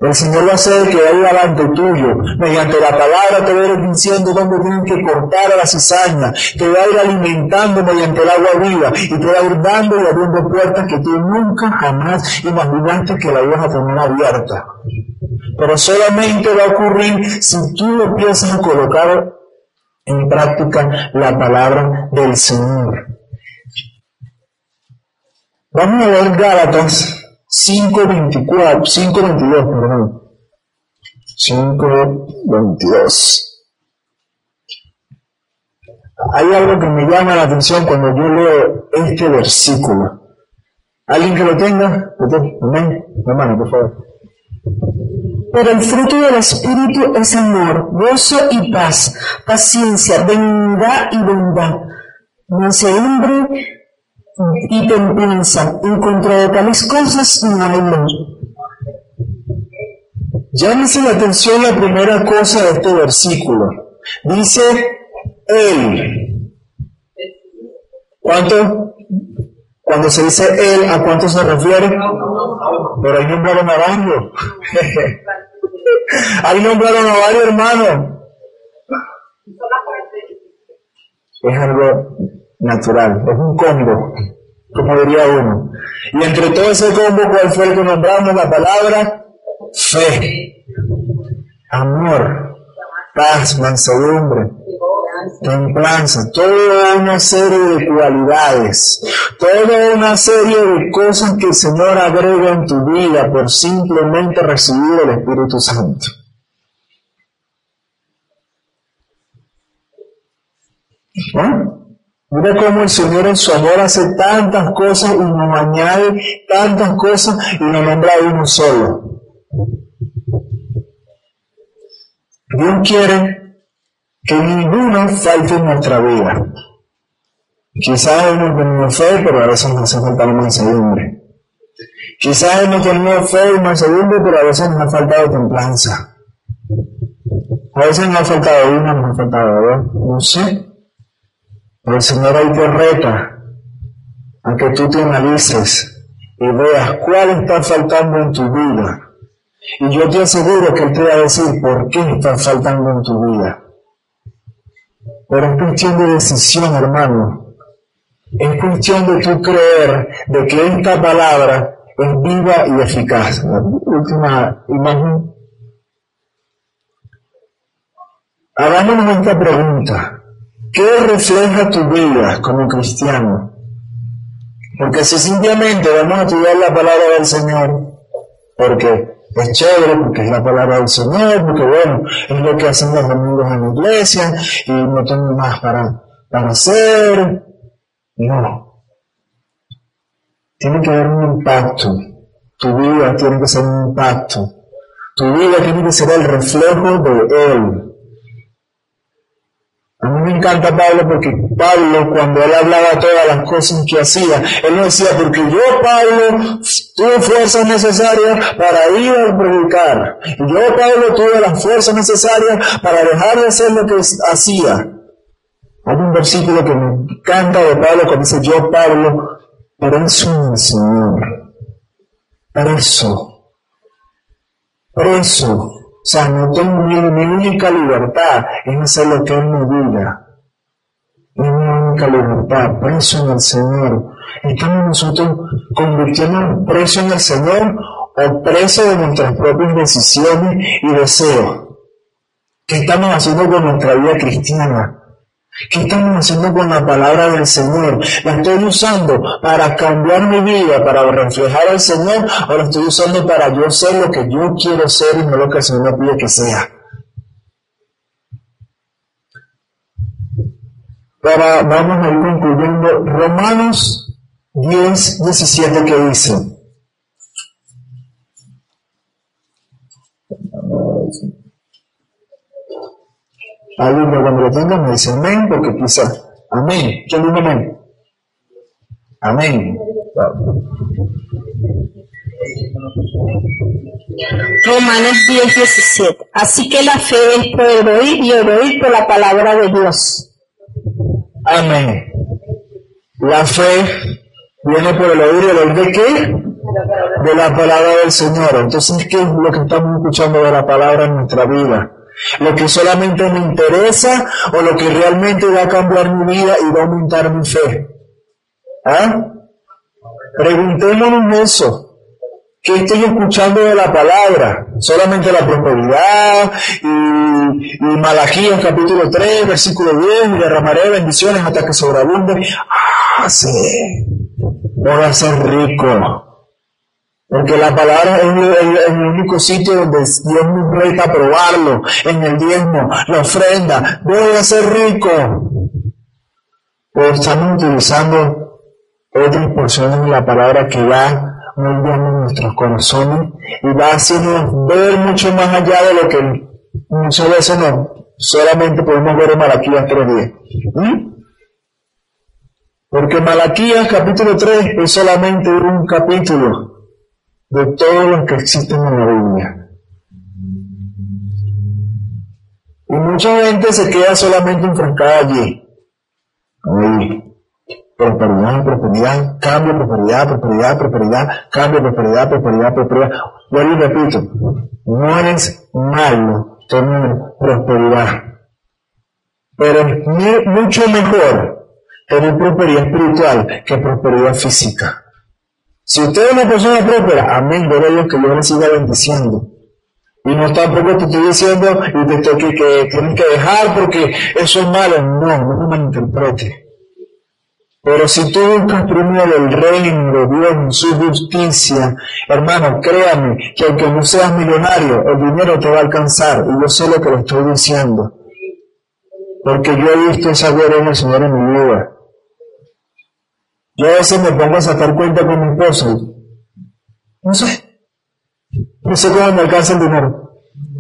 El Señor va a hacer que vaya delante tuyo. Mediante la palabra te va a ir diciendo dónde tienen que cortar a la cizaña. Te va a ir alimentando mediante el agua viva. Y te va a ir dando y abriendo puertas que tú nunca jamás imaginaste que la ibas a tener abierta. Pero solamente va a ocurrir si tú empiezas a colocar en práctica la palabra del Señor. Vamos a ver Gálatas 5.24, 5.22, perdón. 5.22. Hay algo que me llama la atención cuando yo leo este versículo. ¿Alguien que lo tenga? Amén. Hermano, por favor. Pero el fruto del Espíritu es amor, gozo y paz, paciencia, benignidad y bondad, mansedumbre, y templanza. En contra de tales cosas no hay ley. Llámese la atención la primera cosa de este versículo. Dice Él. ¿Cuánto? Cuando se dice Él, ¿a cuánto se refiere? Pero ahí nombraron a varios. ahí nombraron a varios hermanos. Es algo natural, es un combo, como diría uno. Y entre todo ese combo, ¿cuál fue el que nombramos la palabra? Fe, amor, paz, mansedumbre, templanza, toda una serie de cualidades, toda una serie de cosas que el Señor agrega en tu vida por simplemente recibir el Espíritu Santo. ¿No? Mira cómo el Señor en su amor hace tantas cosas y nos añade tantas cosas y nos nombra uno solo. Dios quiere que ninguno falte en nuestra vida. Quizás hemos tenido fe, pero a veces nos hace falta la mansedumbre. Quizás hemos tenido fe y mansedumbre, pero a veces nos ha faltado templanza. A veces nos ha faltado una, nos ha faltado dos, no sé. El Señor ahí te reta a que tú te analices y veas cuál está faltando en tu vida. Y yo te aseguro que Él te va a decir por qué está faltando en tu vida. Pero es cuestión de decisión, hermano. Es cuestión de tú creer de que esta palabra es viva y eficaz. La última imagen. Hagámonos esta pregunta. ¿Qué refleja tu vida como cristiano? Porque si simplemente vamos a estudiar la palabra del Señor, porque es chévere, porque es la palabra del Señor, porque bueno, es lo que hacen los domingos en la iglesia y no tengo más para, para hacer. No. Tiene que haber un impacto. Tu vida tiene que ser un impacto. Tu vida tiene que ser el reflejo de Él. A mí me encanta Pablo porque Pablo, cuando él hablaba todas las cosas que hacía, él no decía, porque yo, Pablo, tuve fuerzas necesarias para ir a predicar. Yo, Pablo, tuve las fuerzas necesarias para dejar de hacer lo que hacía. Hay un versículo que me encanta de Pablo cuando dice, yo, Pablo, por eso Señor. Por eso. Eso sea, no tengo mi, única libertad es hacer lo que Él me diga. Mi única libertad, preso en el Señor. Estamos nosotros convirtiéndonos preso en el Señor o preso de nuestras propias decisiones y deseos. ¿Qué estamos haciendo con nuestra vida cristiana? ¿Qué estamos haciendo con la palabra del Señor? ¿La estoy usando para cambiar mi vida, para reflejar al Señor? ¿O la estoy usando para yo ser lo que yo quiero ser y no lo que el Señor me pide que sea? Ahora vamos a ir concluyendo Romanos 10, 17 que dice. Alguien cuando lo tenga me dice amén, porque quizá, amén. ¿Quién dice amén? Amén. Romanos 10, 17. Así que la fe es por el oír y el oír por la palabra de Dios. Amén. La fe viene por el oír y el oír de qué? De la palabra del Señor. Entonces, ¿qué es lo que estamos escuchando de la palabra en nuestra vida? Lo que solamente me interesa o lo que realmente va a cambiar mi vida y va a aumentar mi fe. ¿Ah? Preguntémonos eso. ¿Qué estoy escuchando de la palabra? Solamente la prosperidad y, y Malaquías capítulo 3, versículo 10, y derramaré bendiciones hasta que sobreabunde. Ah, sí. Voy a ser rico. Porque la palabra es el, único sitio donde Dios nos reta a probarlo, en el diezmo, la ofrenda. Voy a ser rico. Pero estamos utilizando otras porciones de la palabra que va moldeando nuestros corazones y va haciendo ver mucho más allá de lo que muchas veces no solamente podemos ver en Malaquías 3.10. ¿Mm? Porque Malaquías capítulo 3 es solamente un capítulo de todo lo que existen en la Biblia. Y mucha gente se queda solamente enfrancada allí. Ahí. Prosperidad, prosperidad, cambio, prosperidad, prosperidad, prosperidad, cambio, prosperidad, prosperidad, prosperidad. Vuelvo y repito, no es malo tener prosperidad. Pero es mucho mejor tener prosperidad espiritual que prosperidad física. Si usted es una persona próspera, amén, gloria a Dios que yo le siga bendiciendo. Y no tampoco te estoy diciendo y te estoy que, que tienes que dejar porque eso es malo. No, no me malinterprete. Pero si tú buscas primero el reino de Dios, su justicia, hermano, créame que aunque no seas millonario, el dinero te va a alcanzar. Y yo sé lo que le estoy diciendo. Porque yo he visto esa gloria en el Señor en mi vida. Yo a veces me pongo a sacar cuenta con mi esposa no sé, no sé cómo me alcanza el dinero.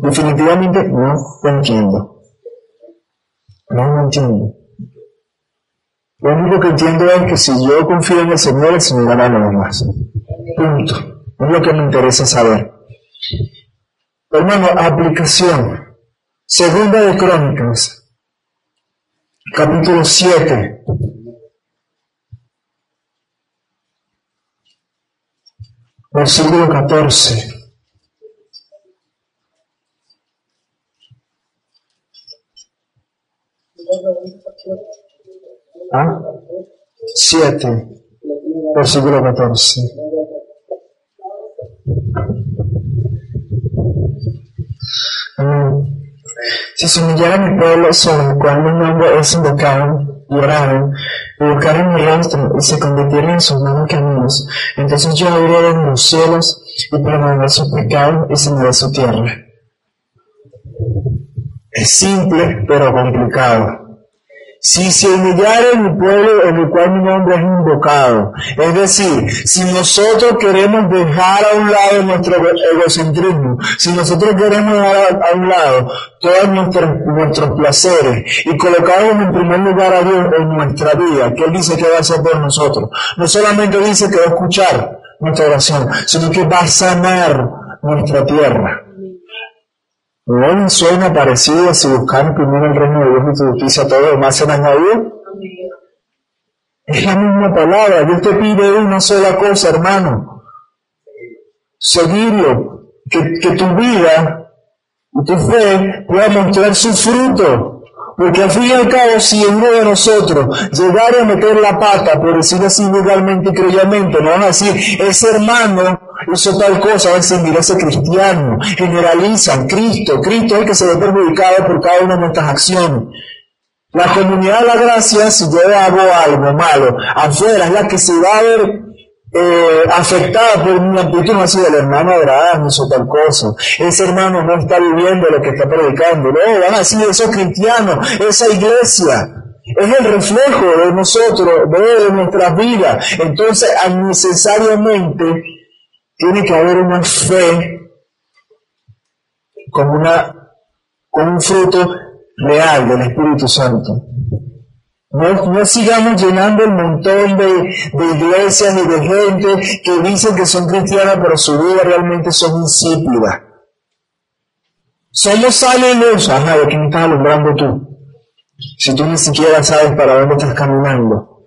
Definitivamente no lo entiendo. No lo entiendo. Lo único que entiendo es que si yo confío en el Señor, el Señor hará lo demás. Punto. Es lo que me interesa saber. Hermano, aplicación. Segunda de Crónicas, capítulo 7, Versículo 14. ¿Ah? 7. Versículo 14. Si se humillara mi pueblo sobre el cual es invocado, y buscaron mi rostro, y se convirtieron en sus malos caminos, entonces yo oiré en los cielos, y perdonaré su pecado, y sanaré su tierra. Es simple, pero complicado. Si se humillare mi pueblo en el cual mi nombre es invocado. Es decir, si nosotros queremos dejar a un lado nuestro egocentrismo, si nosotros queremos dejar a un lado todos nuestros, nuestros placeres y colocarlos en primer lugar a Dios en nuestra vida, que Él dice que va a hacer por nosotros. No solamente dice que va a escuchar nuestra oración, sino que va a sanar nuestra tierra. ¿No suena parecido si buscar primero el reino de Dios y su justicia, todo lo demás se añadido? Es la misma palabra. Dios te pide una sola cosa, hermano. Seguirlo. Que, que tu vida y tu fe pueda mostrar su fruto. Porque al fin y al cabo, si uno de nosotros llegara a meter la pata, por decirlo así legalmente y creyamente, no van a decir, ese hermano hizo tal cosa, van a decir, mira ese cristiano, generalizan, Cristo, Cristo es el que se ve perjudicado por cada una de nuestras acciones. La comunidad de la gracia, si yo hago algo malo afuera, es la que se va a ver eh, afectada por una actitud no así del hermano Abraham hizo tal cosa, ese hermano no está viviendo lo que está predicando, no, van a decir esos cristianos, esa iglesia, es el reflejo de nosotros, de nuestras vidas, entonces necesariamente tiene que haber una fe con una, con un fruto real del Espíritu Santo. No, sigamos llenando el montón de, iglesias y de gente que dicen que son cristianas, pero su vida realmente son insípidas. Somos sal luz. Ajá, ¿de quién estás alumbrando tú? Si tú ni siquiera sabes para dónde estás caminando.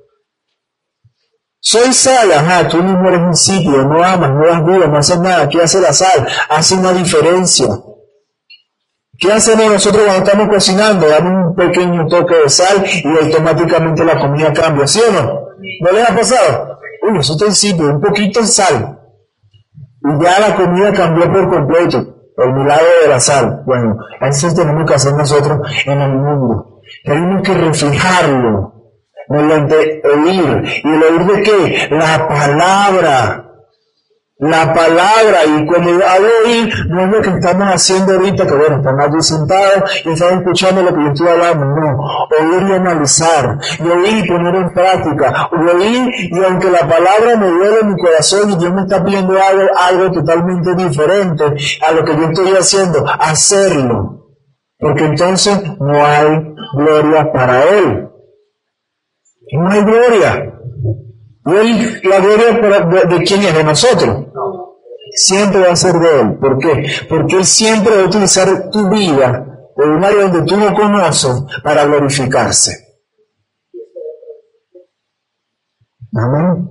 Soy sal, ajá, tú mismo eres insípido, no amas, no das vida, no haces nada. ¿Qué hace la sal? Hace una diferencia. ¿Qué hacemos nosotros cuando estamos cocinando? Damos un pequeño toque de sal y automáticamente la comida cambia, ¿sí o no? ¿No les ha pasado? Uy, eso simple, un poquito de sal. Y ya la comida cambió por completo. El milagro de la sal. Bueno, eso tenemos que hacer nosotros en el mundo. Tenemos que reflejarlo mediante oír. ¿Y el oír de qué? La palabra la palabra y cuando hablo oír no es lo que estamos haciendo ahorita, que bueno, están allí sentados y están escuchando lo que yo estoy hablando, no, oír y analizar, y oír y poner en práctica, oír y aunque la palabra me duele en mi corazón y Dios me está pidiendo algo, algo totalmente diferente a lo que yo estoy haciendo, hacerlo, porque entonces no hay gloria para Él. No hay gloria. Y la gloria de, quién es, de nosotros. Siempre va a ser de Él. ¿Por qué? Porque Él siempre va a utilizar tu vida en un donde tú no conoces para glorificarse. Amén.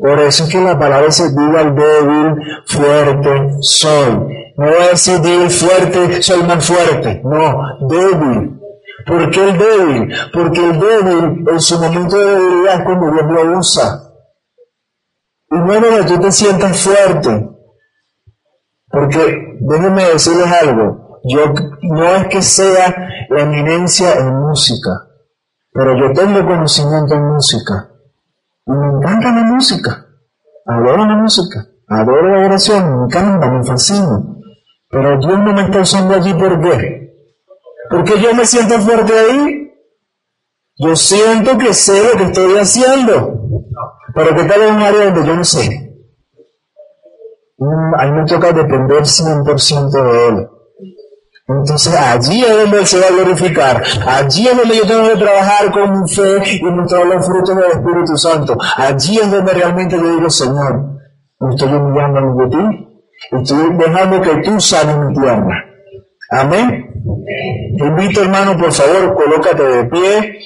Por eso es que la palabra se diga al débil, fuerte, soy. No voy a decir débil, fuerte, soy más fuerte. No, débil. ¿Por qué el débil? Porque el débil en su momento de debilidad es cuando Dios lo usa. Y no es que tú te sientas fuerte. Porque déjenme decirles algo. Yo no es que sea la eminencia en música, pero yo tengo conocimiento en música. Y me encanta la música. Adoro la música. Adoro la oración. Me encanta, me fascina. Pero Dios no me está usando allí por qué porque yo me siento fuerte ahí. Yo siento que sé lo que estoy haciendo. Pero que tal en un área donde yo no sé. Mm, ahí me toca depender 100% de Él. Entonces allí es donde Él se va a glorificar. Allí es donde yo tengo que trabajar con mi fe y mostrar los frutos del Espíritu Santo. Allí es donde realmente yo digo, Señor, me estoy humillando de ti. Estoy dejando que tú sanes mi tierra. Amén. Te invito, hermano, por favor, colócate de pie.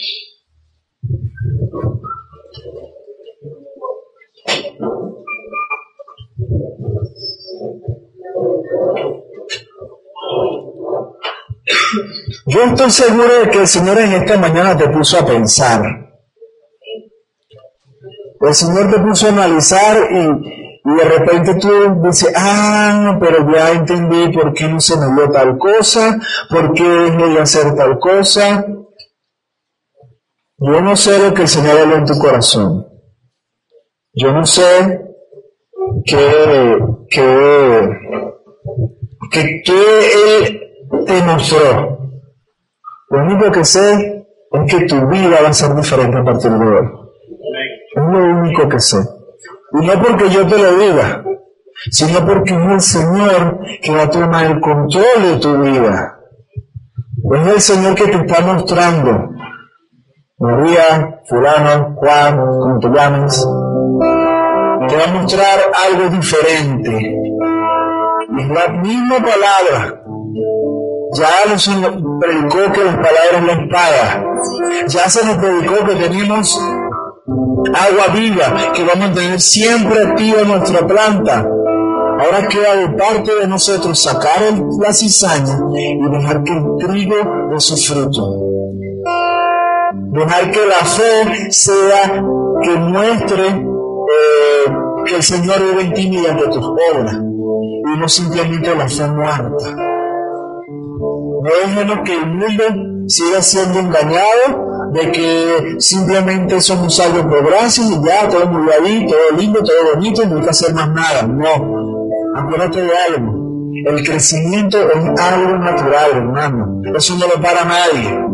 Yo estoy seguro de que el Señor en esta mañana te puso a pensar. El Señor te puso a analizar y, de repente tú dices, ah, pero ya entendí por qué no se me dio tal cosa, por qué dejé de hacer tal cosa. Yo no sé lo que el Señor habló en tu corazón. Yo no sé qué, qué, qué, Él te mostró. Lo único que sé es que tu vida va a ser diferente a partir de hoy. Es lo único que sé. Y no porque yo te lo diga, sino porque es el Señor que va a tomar el control de tu vida. Es el Señor que te está mostrando. María, fulano, Juan, como te llames, te va a mostrar algo diferente. Es la misma palabra. Ya nos predicó que las palabras la espada. Ya se nos predicó que tenemos agua viva que va a mantener siempre activa nuestra planta. Ahora queda de parte de nosotros sacar la cizaña y dejar que el trigo dé su fruto. Dejar que la fe sea que muestre eh, que el Señor vive en ti mediante tus obras y no simplemente la fe muerta. No dejemos que el mundo siga siendo engañado de que simplemente somos algo por y ya, todo muy bien, todo lindo, todo bonito y no hay que hacer más nada. No, acuérdate de algo. El crecimiento es algo natural, hermano. Eso no lo para nadie.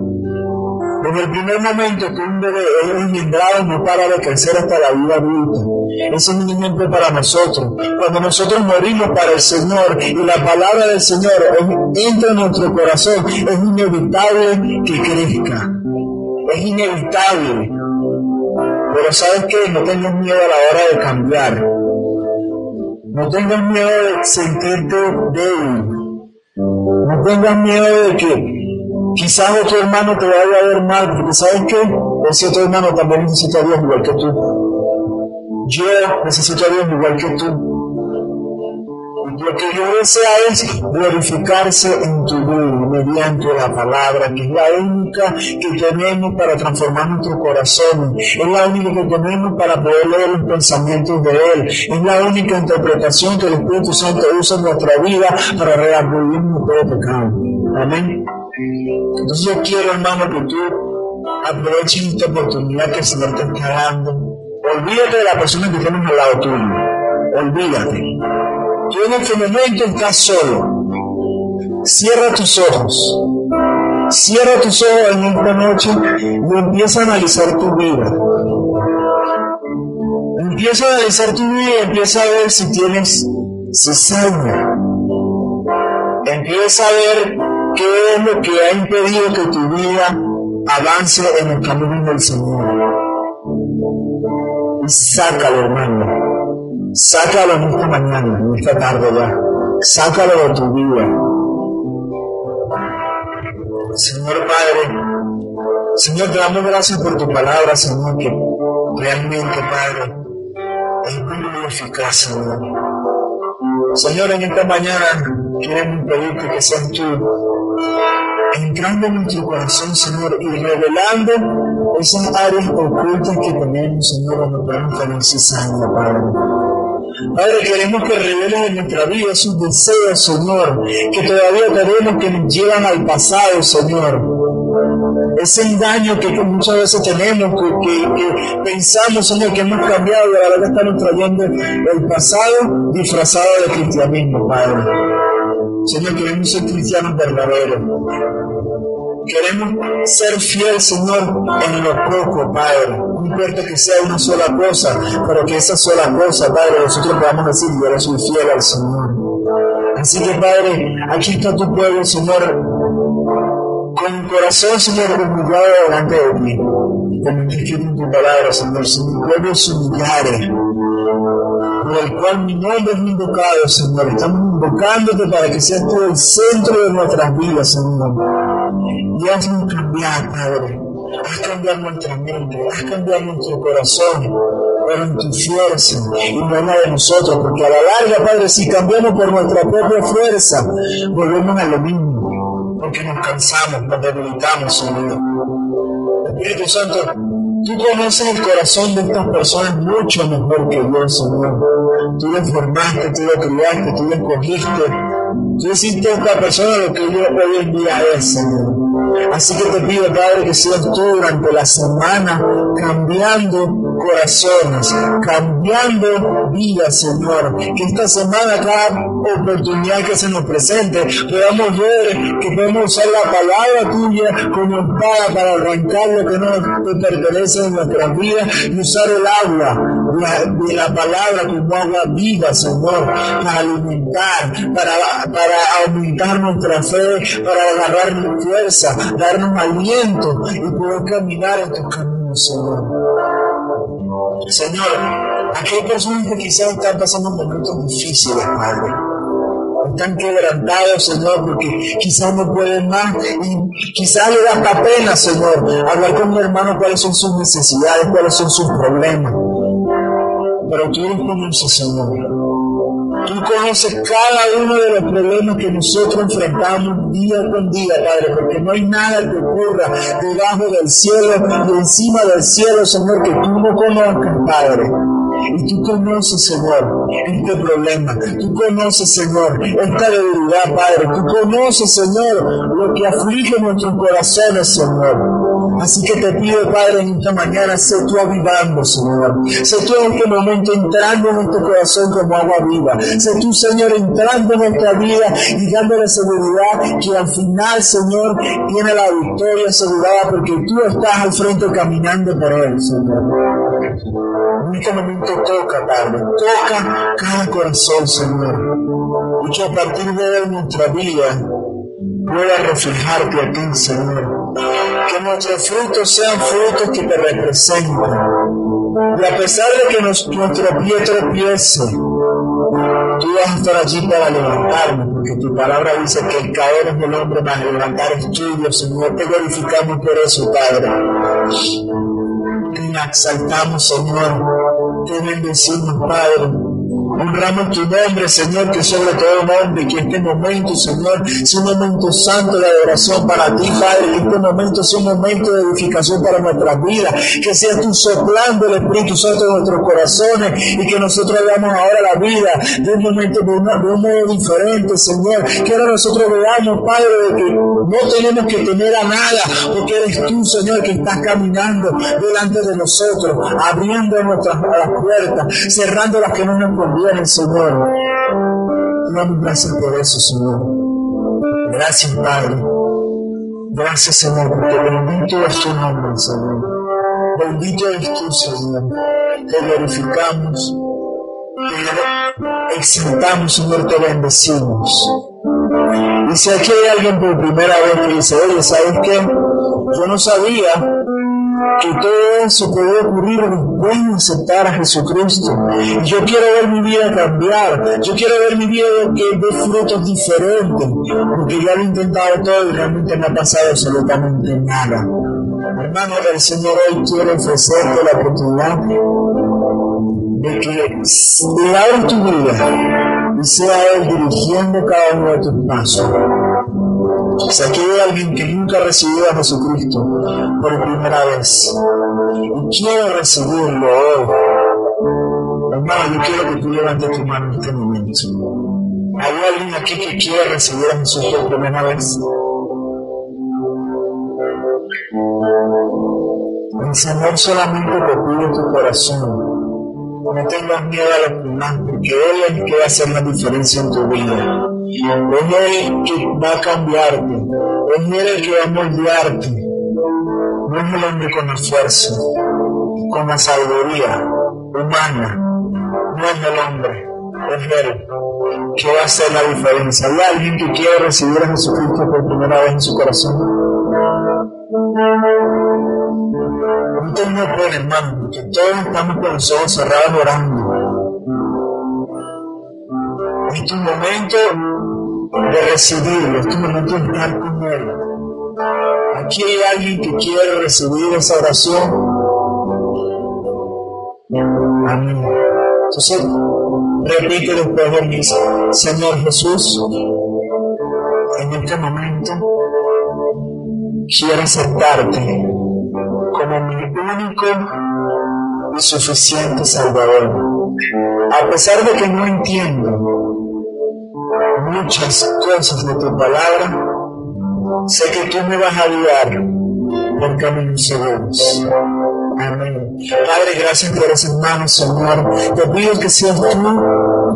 En el primer momento que un bebé es engendrado no para de crecer hasta la vida adulta. Ese es un ejemplo para nosotros. Cuando nosotros morimos para el Señor y la palabra del Señor entra en nuestro corazón, es inevitable que crezca. Es inevitable. Pero sabes qué? No tengas miedo a la hora de cambiar. No tengas miedo de sentirte débil. No tengas miedo de que Quizás otro hermano te vaya a ver mal, porque sabes que ese otro hermano también necesita a Dios igual que tú. Yo necesito a Dios igual que tú. Lo que yo desea es glorificarse en tu vida mediante la palabra, que es la única que tenemos para transformar nuestro corazón, es la única que tenemos para poder leer los pensamientos de Él, es la única interpretación que el Espíritu Santo usa en nuestra vida para reaburrirnos todo pecado. Amén. Entonces yo quiero, hermano, que tú aproveches esta oportunidad que el Señor te está dando. Olvídate de la persona que tienes al lado tuyo. Olvídate. Tú en este momento estás solo. Cierra tus ojos. Cierra tus ojos en esta noche y empieza a analizar tu vida. Empieza a analizar tu vida y empieza a ver si tienes cizaña. Empieza a ver ¿Qué es lo que ha impedido que tu vida avance en el camino del Señor? Y sácalo, hermano. Sácalo en esta mañana, en esta tarde ya. Sácalo de tu vida. Señor Padre, Señor, te damos gracias por tu palabra, Señor, que realmente, Padre, es muy eficaz, Señor. Señor, en esta mañana queremos pedirte que seas tú entrando en nuestro corazón, Señor, y revelando esas áreas ocultas que tenemos, Señor, donde podemos tener cizaña, Padre. Padre, queremos que reveles en nuestra vida esos deseos, Señor, que todavía tenemos que nos llevan al pasado, Señor. Ese engaño que, muchas veces tenemos, que, pensamos, Señor, que hemos cambiado y a la estamos trayendo el pasado disfrazado de cristianismo, Padre. Señor, queremos ser cristianos verdaderos. Queremos ser fieles, Señor, en lo poco, Padre. No importa que sea una sola cosa, pero que esa sola cosa, Padre, nosotros podamos decir, yo soy fiel al Señor. Así que, Padre, aquí está tu pueblo, Señor, con corazón, Señor, humillado delante de ti. Como en tu palabra, Señor, si mi pueblo se por el cual mi nombre es invocado, Señor. Estamos invocándote para que seas todo el centro de nuestras vidas, Señor. Y haznos cambiar, Padre. Haz cambiar nuestra mente, haz cambiar nuestro corazón, pero en tu fuerza y no la de nosotros, porque a la larga, Padre, si cambiamos por nuestra propia fuerza, volvemos a lo mismo, porque nos cansamos, nos debilitamos, Señor. Espíritu Santo, Tú conoces el corazón de estas personas mucho mejor que yo, Señor. Tú lo formaste, tú lo criaste, tú lo escogiste. Tú hiciste a esta persona lo que yo hoy en día es, Señor. Así que te pido, Padre, que seas tú durante la semana cambiando corazones, cambiando vidas, Señor. Que esta semana, cada oportunidad que se nos presente, podamos ver que podemos usar la palabra tuya como espada para arrancar lo que no te pertenece en nuestras vidas y usar el agua de la palabra como agua viva, Señor, para alimentar, para, para aumentar nuestra fe, para agarrar fuerza, darnos aliento y poder caminar en tus caminos, Señor. Señor, aquí hay personas que quizás están pasando momentos difíciles, Padre. Están quebrantados, Señor, porque quizás no pueden más y quizás le da hasta pena, Señor, hablar con mi hermano cuáles son sus necesidades, cuáles son sus problemas. Pero tú eres Señor. Tú conoces cada uno de los problemas que nosotros enfrentamos día con día, Padre, porque no hay nada que ocurra debajo del cielo y encima del cielo, Señor, que tú no conozcas, Padre. Y tú conoces, Señor, este problema. Tú conoces, Señor, esta debilidad, Padre. Tú conoces, Señor, lo que aflige nuestros corazones, Señor. Así que te pido, Padre, en esta mañana, sé tú avivando, Señor. Sé tú en este momento entrando en nuestro corazón como agua viva. Sé tú, Señor, entrando en nuestra vida y dándole seguridad que al final, Señor, tiene la victoria asegurada porque tú estás al frente caminando por él, Señor. En este momento toca, Padre, toca cada corazón, Señor. Y que a partir de nuestra vida pueda reflejarte a ti, Señor que nuestros frutos sean frutos que te representen. Y a pesar de que nuestro pie tropiece, tú vas a estar allí para levantarme, porque tu palabra dice que el caer es del hombre, más levantar es tuyo, Señor. Te glorificamos por eso, Padre. Te exaltamos, Señor. Te bendecimos, Padre. Honramos tu nombre, Señor, que sobre todo nombre, que este momento, Señor, sea un momento santo de adoración para ti, Padre, que este momento sea un momento de edificación para nuestras vidas, que sea tú soplando el Espíritu Santo en nuestros corazones y que nosotros veamos ahora la vida de un momento, de, un modo diferente, Señor, que ahora nosotros veamos, Padre, de que no tenemos que temer a nada, porque eres tú, Señor, que estás caminando delante de nosotros, abriendo nuestras puertas, cerrando las que no nos convienen Señor. Te damos gracias por eso, Señor. Gracias, Padre. Gracias, Señor, porque bendito es tu nombre, Señor. Bendito es tú, Señor. Te glorificamos, te exaltamos, Señor, te bendecimos. Y si aquí hay alguien por primera vez que dice, oye, ¿sabes qué? Yo no sabía que todo eso puede ocurrir después de aceptar a Jesucristo. Yo quiero ver mi vida cambiar, yo quiero ver mi vida que dé frutos diferentes, porque ya lo he intentado todo y realmente no ha pasado absolutamente nada. Hermano, el Señor hoy quiere ofrecerte la oportunidad de que le abra tu vida y sea Él dirigiendo cada uno de tus pasos. Si aquí hay alguien que nunca recibió a Jesucristo por primera vez y quiere recibirlo hoy, hermano, yo quiero que tú levantes tu mano en este momento. ¿Hay alguien aquí que quiere recibir a Jesús por primera vez? El Señor solamente te pide tu corazón. No tengas miedo a los demás, porque Él es el que va a hacer la diferencia en tu vida. Es Él que va a cambiarte. Es Él el que va a moldearte. No es el hombre con la fuerza, con la sabiduría humana. No es el hombre, es Él que va a hacer la diferencia. ¿Hay alguien que quiere recibir a Jesucristo por primera vez en su corazón? No tengo pena, hermano, porque todos estamos con los ojos cerrados orando. Es tu momento de recibirlo, es tu momento de estar con Él. Aquí hay alguien que quiere recibir esa oración. Amén. Entonces, repite después de mí, Señor Jesús, en este momento quiero aceptarte como mi único y suficiente Salvador. A pesar de que no entiendo muchas cosas de tu palabra, sé que tú me vas a guiar por caminos seguros. Amén. Padre, gracias por esas manos, Señor. Te pido que seas tú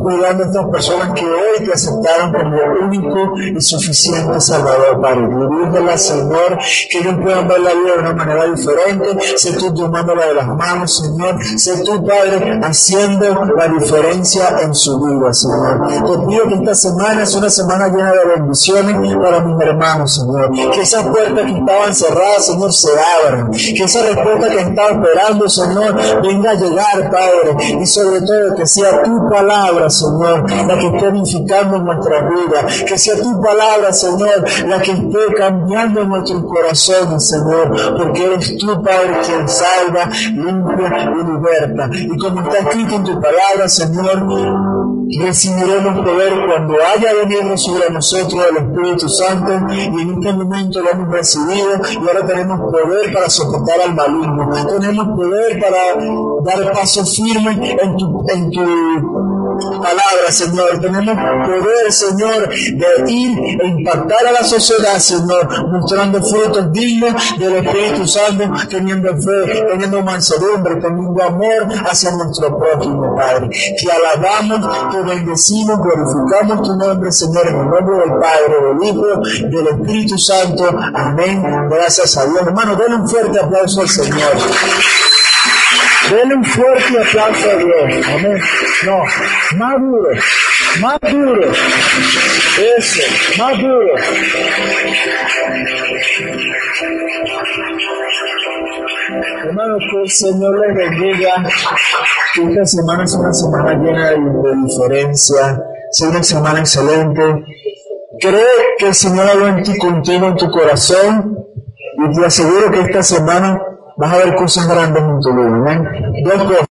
cuidando a estas personas que hoy te aceptaron como único y suficiente Salvador, Padre. Dirígela, Señor, que ellos puedan ver la vida de una manera diferente. Sé tú tomándola de las manos, Señor. Sé tú, Padre, haciendo la diferencia en su vida, Señor. Te pido que esta semana es una semana llena de bendiciones para mis hermanos, Señor. Que esas puertas que estaban cerradas, Señor, se abran. Que esa respuesta que estaba esperando, Señor, venga a llegar, Padre, y sobre todo que sea tu palabra, Señor, la que esté edificando nuestra vida, que sea tu palabra, Señor, la que esté cambiando nuestros corazones, Señor, porque eres tú, Padre, quien salva, limpia y liberta. Y como está escrito en tu palabra, Señor, recibiremos poder cuando haya venido sobre nosotros el Espíritu Santo y en este momento lo hemos recibido y ahora tenemos poder para soportar al maligno, tenemos poder para dar paso firme en tu, en tu palabra, Señor. Tenemos poder, Señor, de ir e impactar a la sociedad, Señor, mostrando frutos dignos del Espíritu Santo, teniendo fe, teniendo mansedumbre, teniendo amor hacia nuestro prójimo, Padre. Te alabamos, te bendecimos, glorificamos tu nombre, Señor, en el nombre del Padre, del Hijo, del Espíritu Santo. Amén. Gracias a Dios. Hermano, denle un fuerte aplauso al Señor. Denle un fuerte aplauso a Dios. Amén. No, más duro, más duro. Eso, más duro. Hermanos, que el Señor les bendiga. Esta semana es una semana llena de, diferencia. Sea una semana excelente. Cree que el Señor habló en ti contigo, en tu corazón. Y te aseguro que esta semana vas a ver cosas grandes en tu vida. Amén. Dos cosas.